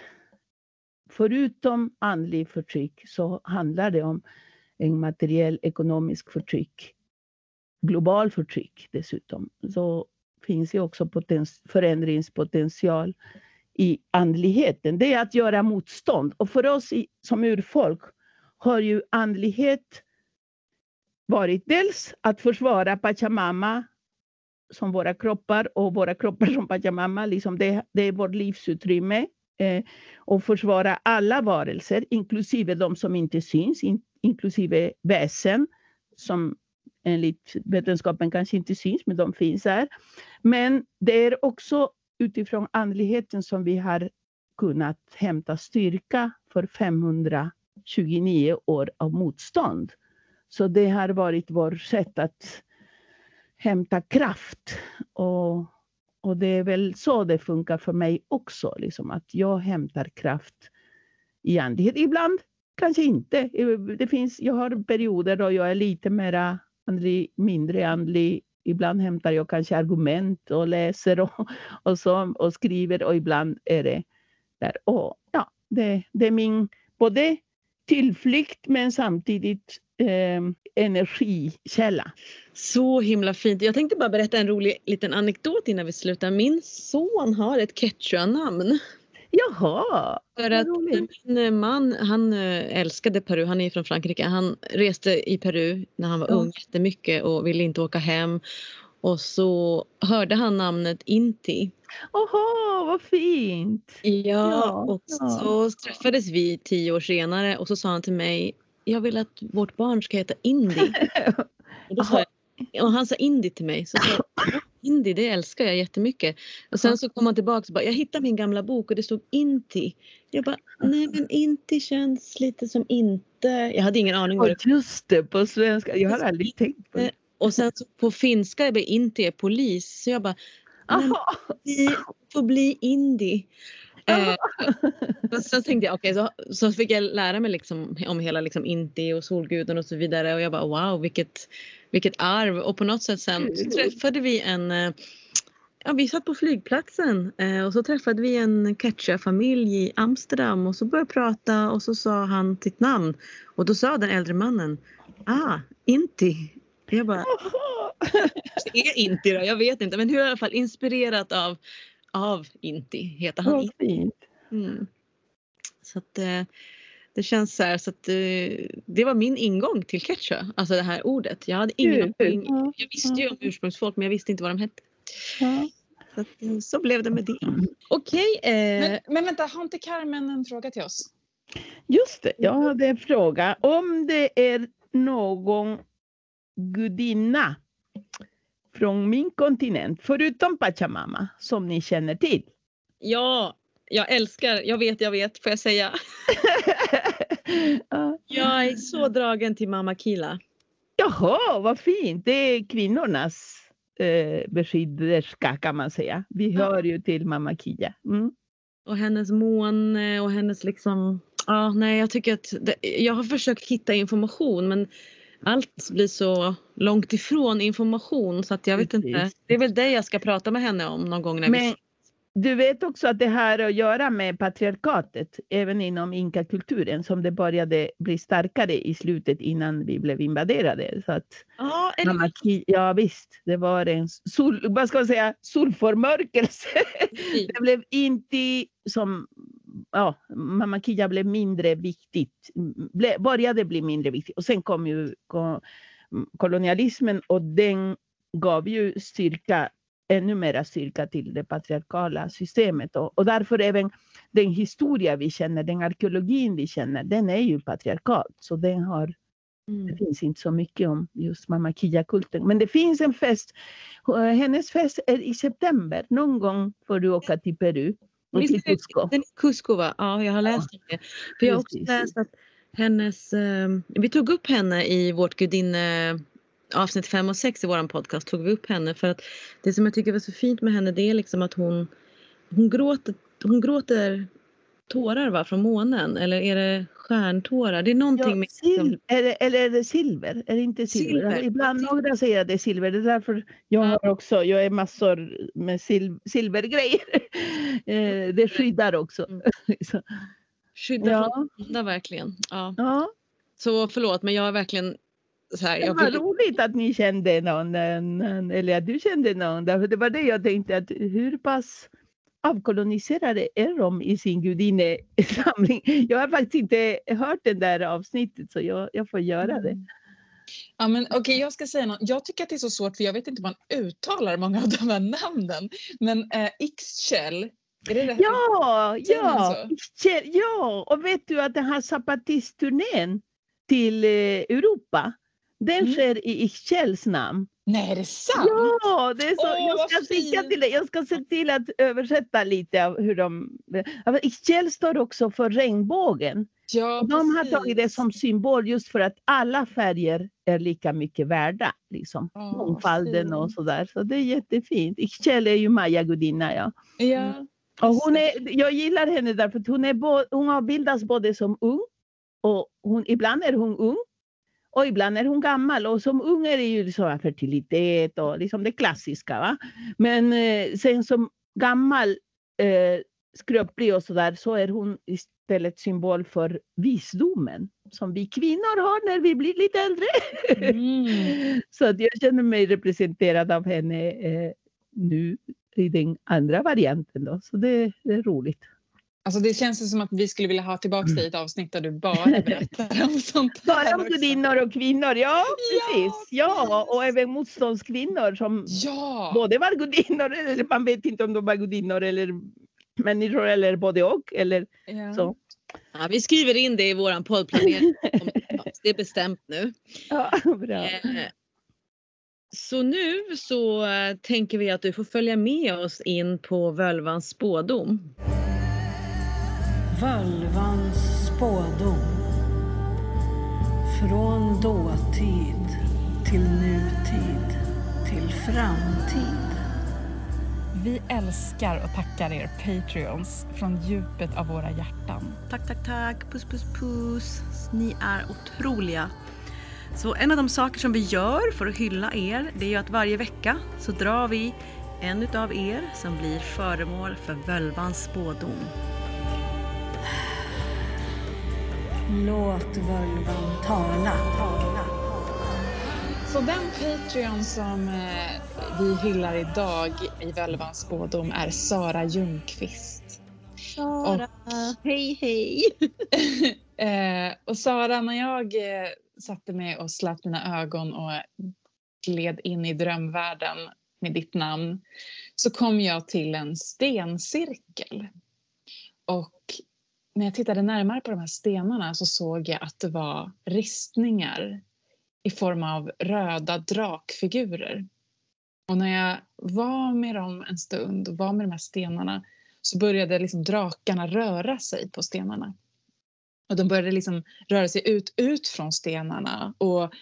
förutom andlig förtryck så handlar det om en materiell ekonomisk förtryck. Global förtryck dessutom. Så finns det också förändringspotential i andligheten. Det är att göra motstånd. Och för oss i, som urfolk har ju andlighet varit dels att försvara Pachamama som våra kroppar och våra kroppar som Pachamama, liksom det, det är vårt livsutrymme. Eh, och försvara alla varelser, inklusive de som inte syns, in, inklusive väsen som enligt vetenskapen kanske inte syns, men de finns här. Men det är också utifrån andligheten som vi har kunnat hämta styrka för 529 år av motstånd. Så det har varit vårt sätt att hämta kraft. Och, och det är väl så det funkar för mig också, liksom att jag hämtar kraft i andlighet. Ibland kanske inte. Det finns, jag har perioder då jag är lite mera andlig, mindre andlig. Ibland hämtar jag kanske argument och läser och, och, så, och skriver och ibland är det där. Och, ja, det, det är min både tillflykt men samtidigt eh, energikälla. Så himla fint. Jag tänkte bara berätta en rolig liten anekdot innan vi slutar. Min son har ett Quechua-namn. Jaha! För att min man, han eh, älskade Peru, han är från Frankrike. Han reste i Peru när han var ja. ung jättemycket och ville inte åka hem. Och så hörde han namnet Inti. Jaha, vad fint! Ja, ja och ja. så träffades vi tio år senare och så sa han till mig jag vill att vårt barn ska heta Indi. och, då sa jag, och han sa Indi till mig. Så sa jag, Indi, det älskar jag jättemycket. Och sen så kom han tillbaka och bara, jag hittade min gamla bok och det stod Inti. Jag bara, nej men Inti känns lite som inte. Jag hade ingen aning. Det Just det, på svenska. Jag har aldrig tänkt på det. Och sen på finska är Inti är polis. Så jag bara, vi får bli Indi. Eh, sen tänkte jag, okej, okay, så, så fick jag lära mig liksom om hela liksom Inti och Solguden och så vidare. Och jag bara wow vilket, vilket arv. Och på något sätt sen så träffade vi en eh, Ja, vi satt på flygplatsen eh, och så träffade vi en Ketcha-familj i Amsterdam. Och så började jag prata och så sa han sitt namn. Och då sa den äldre mannen Ah, Inti. Jag bara, det är Inti då, jag vet inte men hur i alla fall inspirerat av av Inti heter han. Vad fint. Mm. Så att eh, det känns så här så att eh, det var min ingång till Quechua, alltså det här ordet. Jag hade ingen aning. Jag visste ju om ursprungsfolk men jag visste inte vad de hette. Ja. Så, att, eh, så blev det med det. Okej. Okay, eh... men, men vänta, har inte Carmen en fråga till oss? Just det, jag hade en fråga. Om det är någon gudinna från min kontinent, förutom Pachamama, som ni känner till? Ja, jag älskar, jag vet, jag vet, får jag säga. jag är så dragen till Mama Kila. Jaha, vad fint. Det är kvinnornas eh, beskydderska kan man säga. Vi ja. hör ju till Mama Kia. Mm. Och hennes måne och hennes liksom, ja nej jag tycker att, det, jag har försökt hitta information men allt blir så långt ifrån information så att jag vet inte. Det är väl det jag ska prata med henne om någon gång när Men, vi du vet också att det har att göra med patriarkatet, även inom inkakulturen, som det började bli starkare i slutet innan vi blev invaderade. Så att ja, eller... ja visst, det var en sol, vad ska man säga, solförmörkelse. Det blev inte som ja, Mamma Kia blev mindre viktigt, ble, började bli mindre viktigt och sen kom ju kolonialismen och den gav ju styrka, ännu mera styrka till det patriarkala systemet och, och därför även den historia vi känner, den arkeologin vi känner, den är ju patriarkal. Så den har, mm. det finns inte så mycket om just Mamma Kia-kulten. Men det finns en fest, hennes fest är i september, någon gång får du åka till Peru. Och till Cusco. Den Cusco va? Ja, jag har läst ja. det. För jag har också läst att hennes, eh, vi tog upp henne i vårt gudinne avsnitt 5 och 6 i våran podcast tog vi upp henne för att det som jag tycker var så fint med henne det är liksom att hon, hon, gråter, hon gråter tårar va, från månen eller är det stjärntårar? Det är någonting ja, med... Sil eller, eller är det silver? Är det inte silver? silver. Alltså, ibland några säger att det är silver. Det är därför jag har också, jag är massor med sil silvergrejer. Det skyddar också. Mm. Skyddar ja. från verkligen. Ja. ja. Så förlåt men jag har verkligen här, det var vill... roligt att ni kände någon, eller att du kände någon. Därför det var det jag tänkte att hur pass avkoloniserade är de i sin gudinnesamling. Jag har faktiskt inte hört det där avsnittet så jag, jag får göra det. Mm. Ja, men okay, jag ska säga något. Jag tycker att det är så svårt för jag vet inte hur man uttalar många av de här namnen. Men eh, Ixchel, är? Ja, ja, ja, och vet du att den här zapatistturnén till eh, Europa, den mm. sker i Ixchels namn. Nej, är det sant? Ja, det är så. Åh, jag, ska skicka till dig. jag ska se till att översätta lite av hur de... Ixchel står också för regnbågen. Ja, De har precis. tagit det som symbol just för att alla färger är lika mycket värda. Liksom. Vad Mångfalden och fint. sådär. Så det är jättefint. Ixchel är ju Maya-gudinna. Ja. Ja. Och hon är, jag gillar henne därför att hon, är bo, hon har bildats både som ung och hon, ibland är hon ung och ibland är hon gammal. Och som ung är det ju så här fertilitet och liksom det klassiska. Va? Men eh, sen som gammal, eh, skröplig och sådär så är hon istället symbol för visdomen som vi kvinnor har när vi blir lite äldre. Mm. Så att jag känner mig representerad av henne eh, nu i den andra varianten. Då. Så det, det är roligt. Alltså det känns som att vi skulle vilja ha tillbaka dig i ett avsnitt där du bara berättar om sånt här Bara om gudinnor och kvinnor, ja precis. Ja, och även motståndskvinnor som Ja! både var gudinnor, eller man vet inte om de var gudinnor eller människor eller både och. Eller ja. så. Ja, vi skriver in det i våran poddplanering. Det är bestämt nu. Ja, bra. Så nu så eh, tänker vi att du får följa med oss in på Völvans spådom. Völvans spådom. Från dåtid till nutid till framtid. Vi älskar och tackar er Patreons från djupet av våra hjärtan. Tack, tack, tack. Puss, puss, puss. Ni är otroliga. Så en av de saker som vi gör för att hylla er, det är ju att varje vecka så drar vi en utav er som blir föremål för Völvans spådom. Låt völvan tala. tala. Så den Patreon som eh, vi hyllar idag i Völvans spådom är Sara Ljungqvist. Sara, hej hej! Eh, och Sara, när jag eh, satte mig och slöt mina ögon och gled in i drömvärlden med ditt namn så kom jag till en stencirkel. Och när jag tittade närmare på de här stenarna så såg jag att det var ristningar i form av röda drakfigurer. Och när jag var med dem en stund och var med de här stenarna så började liksom drakarna röra sig på stenarna. Och de började liksom röra sig ut, ut från stenarna och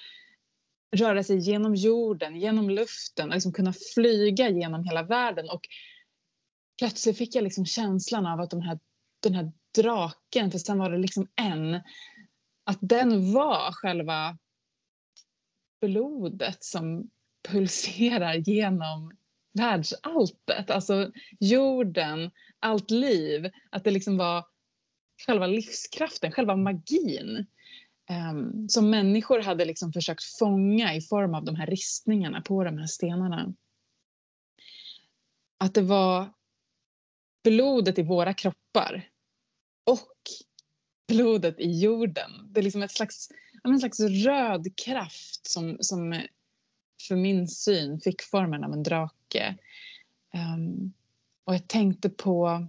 röra sig genom jorden, genom luften och liksom kunna flyga genom hela världen. Och plötsligt fick jag liksom känslan av att de här, den här draken, för sen var det liksom en, att den var själva blodet som pulserar genom världsalltet. Alltså jorden, allt liv. Att det liksom var själva livskraften, själva magin. Um, som människor hade liksom försökt fånga i form av de här ristningarna på de här stenarna. Att det var blodet i våra kroppar och blodet i jorden. Det är liksom ett slags, en slags röd kraft som, som för min syn fick formen av en drake. Um, och jag tänkte på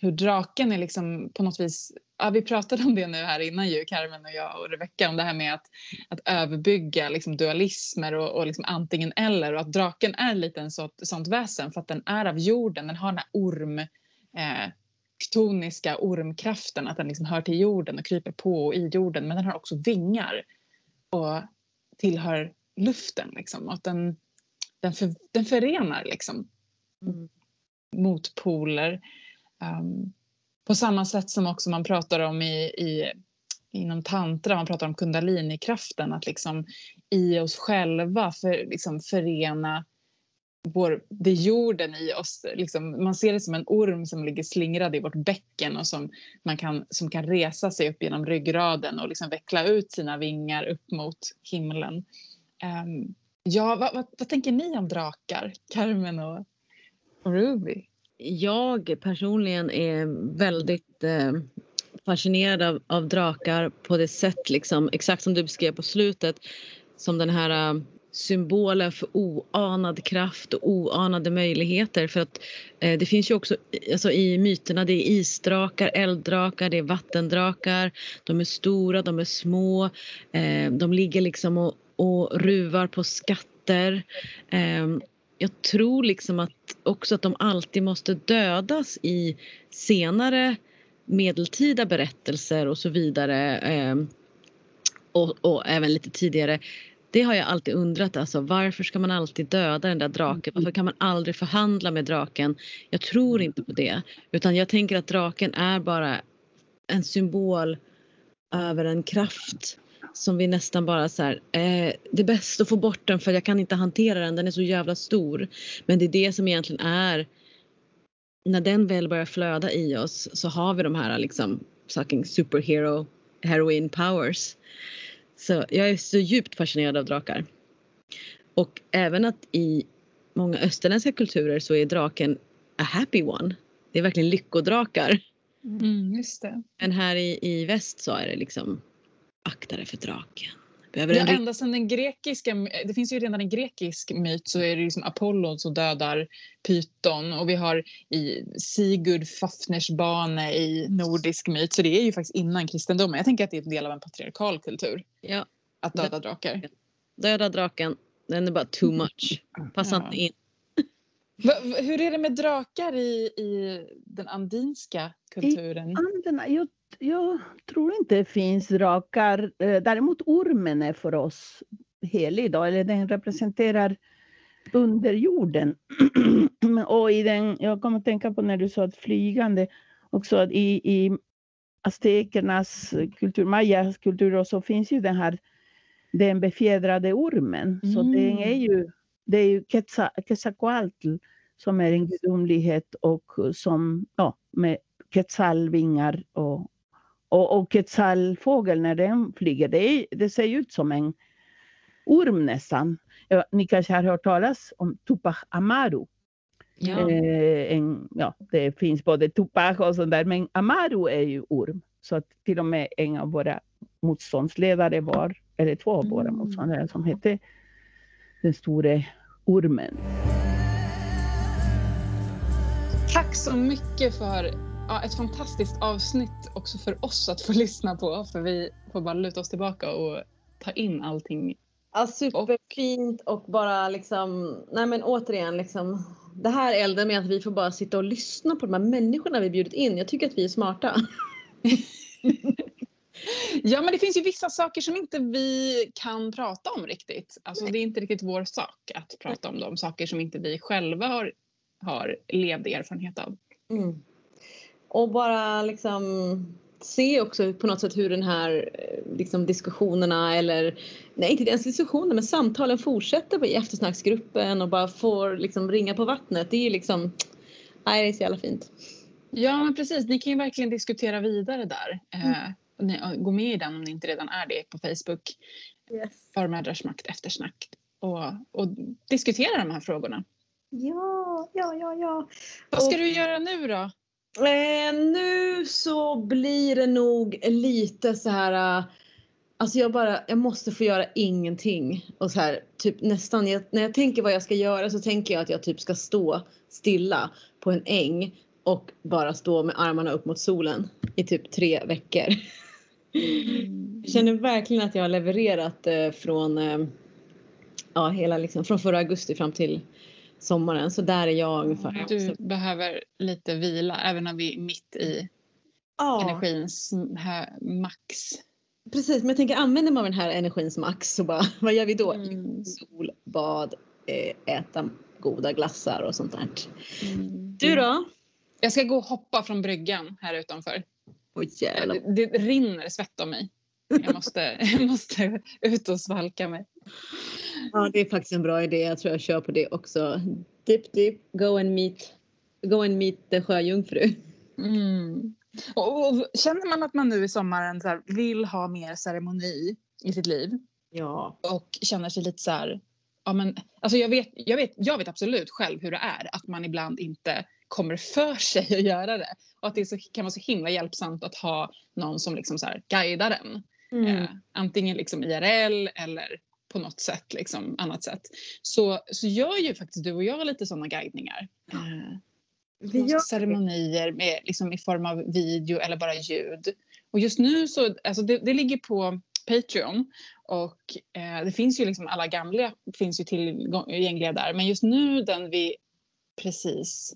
hur draken är liksom på något vis, ja, vi pratade om det nu här innan ju, Carmen och jag och Rebecka, om det här med att, att överbygga liksom dualismer och, och liksom antingen eller och att draken är lite en sånt, sånt väsen för att den är av jorden, den har den här orm, eh, ktoniska ormkraften, att den liksom hör till jorden och kryper på och i jorden, men den har också vingar och tillhör luften liksom, och att den, den, för, den förenar liksom Mm. motpoler. Um, på samma sätt som också man pratar om i, i, inom tantra, man pratar om kundalinikraften, att liksom i oss själva för, liksom förena vår, det jorden i oss. Liksom, man ser det som en orm som ligger slingrad i vårt bäcken och som, man kan, som kan resa sig upp genom ryggraden och liksom veckla ut sina vingar upp mot himlen. Um, ja, vad, vad, vad tänker ni om drakar, Carmen och, och Ruby? Jag personligen är väldigt eh, fascinerad av, av drakar på det sätt, liksom, exakt som du beskrev på slutet, som den här eh, symbolen för oanad kraft och oanade möjligheter. För att eh, det finns ju också alltså, i myterna, det är isdrakar, elddrakar, det är vattendrakar. De är stora, de är små, eh, de ligger liksom och, och ruvar på skatter ehm, jag tror liksom att också att de alltid måste dödas i senare medeltida berättelser och så vidare. eh, Och, och även lite tidigare. Det har jag alltid undrat alltså. Varför ska man alltid döda den där draken? Varför kan man aldrig förhandla med draken? Jag tror inte på det. Utan jag tänker att draken är bara en symbol över en kraft som vi nästan bara så här, eh, det är bäst att få bort den för jag kan inte hantera den, den är så jävla stor. Men det är det som egentligen är, när den väl börjar flöda i oss så har vi de här liksom fucking superhero heroin powers. Så jag är så djupt fascinerad av drakar. Och även att i många österländska kulturer så är draken a happy one. Det är verkligen lyckodrakar. Mm, just det. Men här i, i väst så är det liksom akta dig för draken. Behöver Ja, en ända sedan den grekiska, det finns ju redan en grekisk myt så är det liksom Apollon som dödar Python och vi har i Sigurd Fafners bane i nordisk myt så det är ju faktiskt innan kristendomen. Jag tänker att det är en del av en patriarkal kultur ja, att döda drakar. döda draken, den är bara too much. Passa Ja. inte in. Va, va, hur är det med drakar i, i den andinska kulturen? Anderna, jag, jag tror inte det finns drakar. Eh, Däremot ormen är för oss helig då, eller den representerar underjorden. och i den, jag kommer att tänka på när du sa att flygande, också att i, i aztekernas kultur, mayas kultur, och så finns ju den här den befjädrade ormen. Så Mm. den är ju, det är ju Quetzal- Quetzalcoatl som är en gudomlighet och som, ja, med quetzalvingar och, och, och quetzalfågel när den flyger. Det, är, det ser ut som en orm nästan. Ja, ni kanske har hört talas om Tupac Amaru. Ja. Eh, en, ja, det finns både Tupac och sånt där, men Amaru är ju orm. Så att till och med en av våra motståndsledare var, eller två av våra Mm. motståndare som hette den store ormen. Tack så mycket för ja, ett fantastiskt avsnitt också för oss att få lyssna på för vi får bara luta oss tillbaka och ta in allting. Ja, superfint och bara liksom, nej men återigen liksom. Det här eldar med att vi får bara sitta och lyssna på de här människorna vi bjudit in. Jag tycker att vi är smarta. Ja men det finns ju vissa saker som inte vi kan prata om riktigt. Alltså det är inte riktigt vår sak att prata om de saker som inte vi själva har, har levd erfarenhet av. Mm. Och bara liksom se också på något sätt hur den här eh, liksom, diskussionerna eller nej inte ens diskussioner men samtalen fortsätter på- i eftersnacksgruppen och bara får liksom ringa på vattnet. Det är ju liksom, nej det är så jävla fint. Ja men precis, ni kan ju verkligen diskutera vidare där. Eh, ni, och gå med i den om ni inte redan är det på Facebook. Förmödrars makt eftersnack. Och, och diskutera de här frågorna. Ja, ja, ja, ja. Vad ska Och- du göra nu då? Eh, nu så blir det nog lite så här. eh, Alltså jag bara, jag måste få göra ingenting. Och så här, typ nästan, jag, när jag tänker vad jag ska göra så tänker jag att jag typ ska stå stilla på en äng och bara stå med armarna upp mot solen i typ tre veckor. Jag känner verkligen att jag har levererat eh, från, eh, ja hela liksom, från förra augusti fram till sommaren. Så där är jag ungefär. Du behöver lite vila även när vi är mitt i ja. energins max. Precis, men jag tänker använder man den här energin som max så bara, vad gör vi då? Mm. Sol, bad, eh, äta goda glassar och sånt där. Mm. Du då? Jag ska gå och hoppa från bryggan här utanför. Jävlar. Det, det rinner svett om mig. Jag måste, jag måste ut och svalka mig. Ja, det är faktiskt en bra idé. Jag tror jag kör på det också. Dip, dip, go and meet, go and meet the sjöjungfru. Mm. Och, och, känner man att man nu i sommaren så här, vill ha mer ceremoni i sitt liv Ja. och känner sig lite så här, ja men alltså jag vet, jag vet, jag vet absolut själv hur det är att man ibland inte kommer för sig att göra det och att det så, kan vara så himla hjälpsamt att ha någon som liksom så här guidar en. Mm. Eh, antingen liksom IRL eller på något sätt, liksom, annat sätt. Så, så gör ju faktiskt du och jag lite sådana guidningar. Eh, Vi gör- ceremonier med, liksom, i form av video eller bara ljud. Och just nu så, alltså det, det ligger på Patreon. Och eh, det finns ju liksom alla gamla finns ju tillgängliga där. Men just nu den vi precis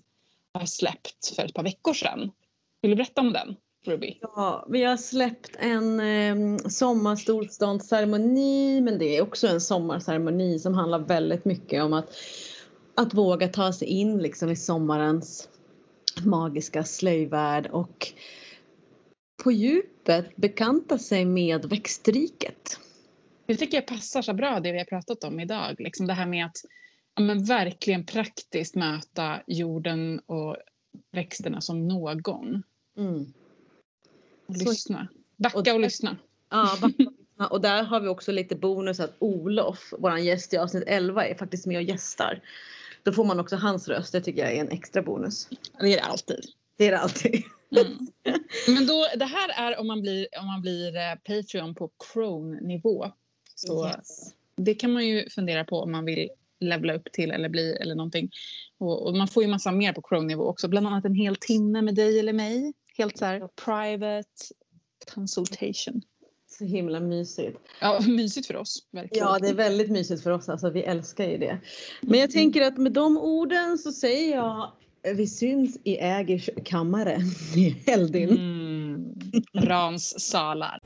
har släppt för ett par veckor sedan. Vill du berätta om den? Ruby? Ja, vi har släppt en eh, sommarstolståndsceremoni men det är också en sommarceremoni som handlar väldigt mycket om att, att våga ta sig in liksom i sommarens magiska slöjvärld och på djupet bekanta sig med växtriket. Det tycker jag passar så bra det vi har pratat om idag. Liksom det här med att ja, men verkligen praktiskt möta jorden och växterna som någon. Mm. Och lyssna. Backa och, och lyssna. Ja, backa och lyssna. Och där har vi också lite bonus att Olof, vår gäst i avsnitt 11, är faktiskt med och gästar. Då får man också hans röst. Det tycker jag är en extra bonus. Det är det alltid. Det är det alltid. Mm. Men då, det här är om man blir, om man blir eh, Patreon på Crone-nivå. Så yes. det kan man ju fundera på om man vill levla upp till eller bli eller någonting. Och, och man får ju massa mer på Crone-nivå också. Bland annat en hel timme med dig eller mig. Helt så här private consultation. Så himla mysigt. Ja, mysigt för oss. Verkligen. Ja, det är väldigt mysigt för oss. Alltså, vi älskar ju det. Men jag tänker att med de orden så säger jag vi syns i Ägers kammare i Heldin. Mm. Rans salar.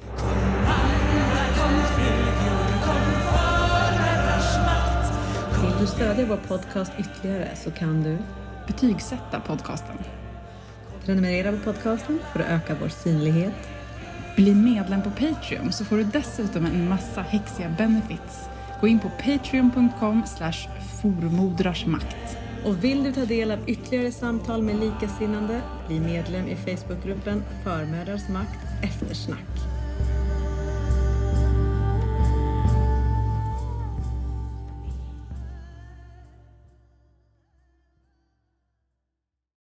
Vill du stödja vår podcast ytterligare så kan du betygsätta podcasten. Prenumerera på podcasten för att öka vår synlighet. Bli medlem på Patreon så får du dessutom en massa häxiga benefits. Gå in på patreon.com formodrarsmakt. Och vill du ta del av ytterligare samtal med likasinnande, bli medlem i Facebookgruppen Förmödrars makt eftersnack.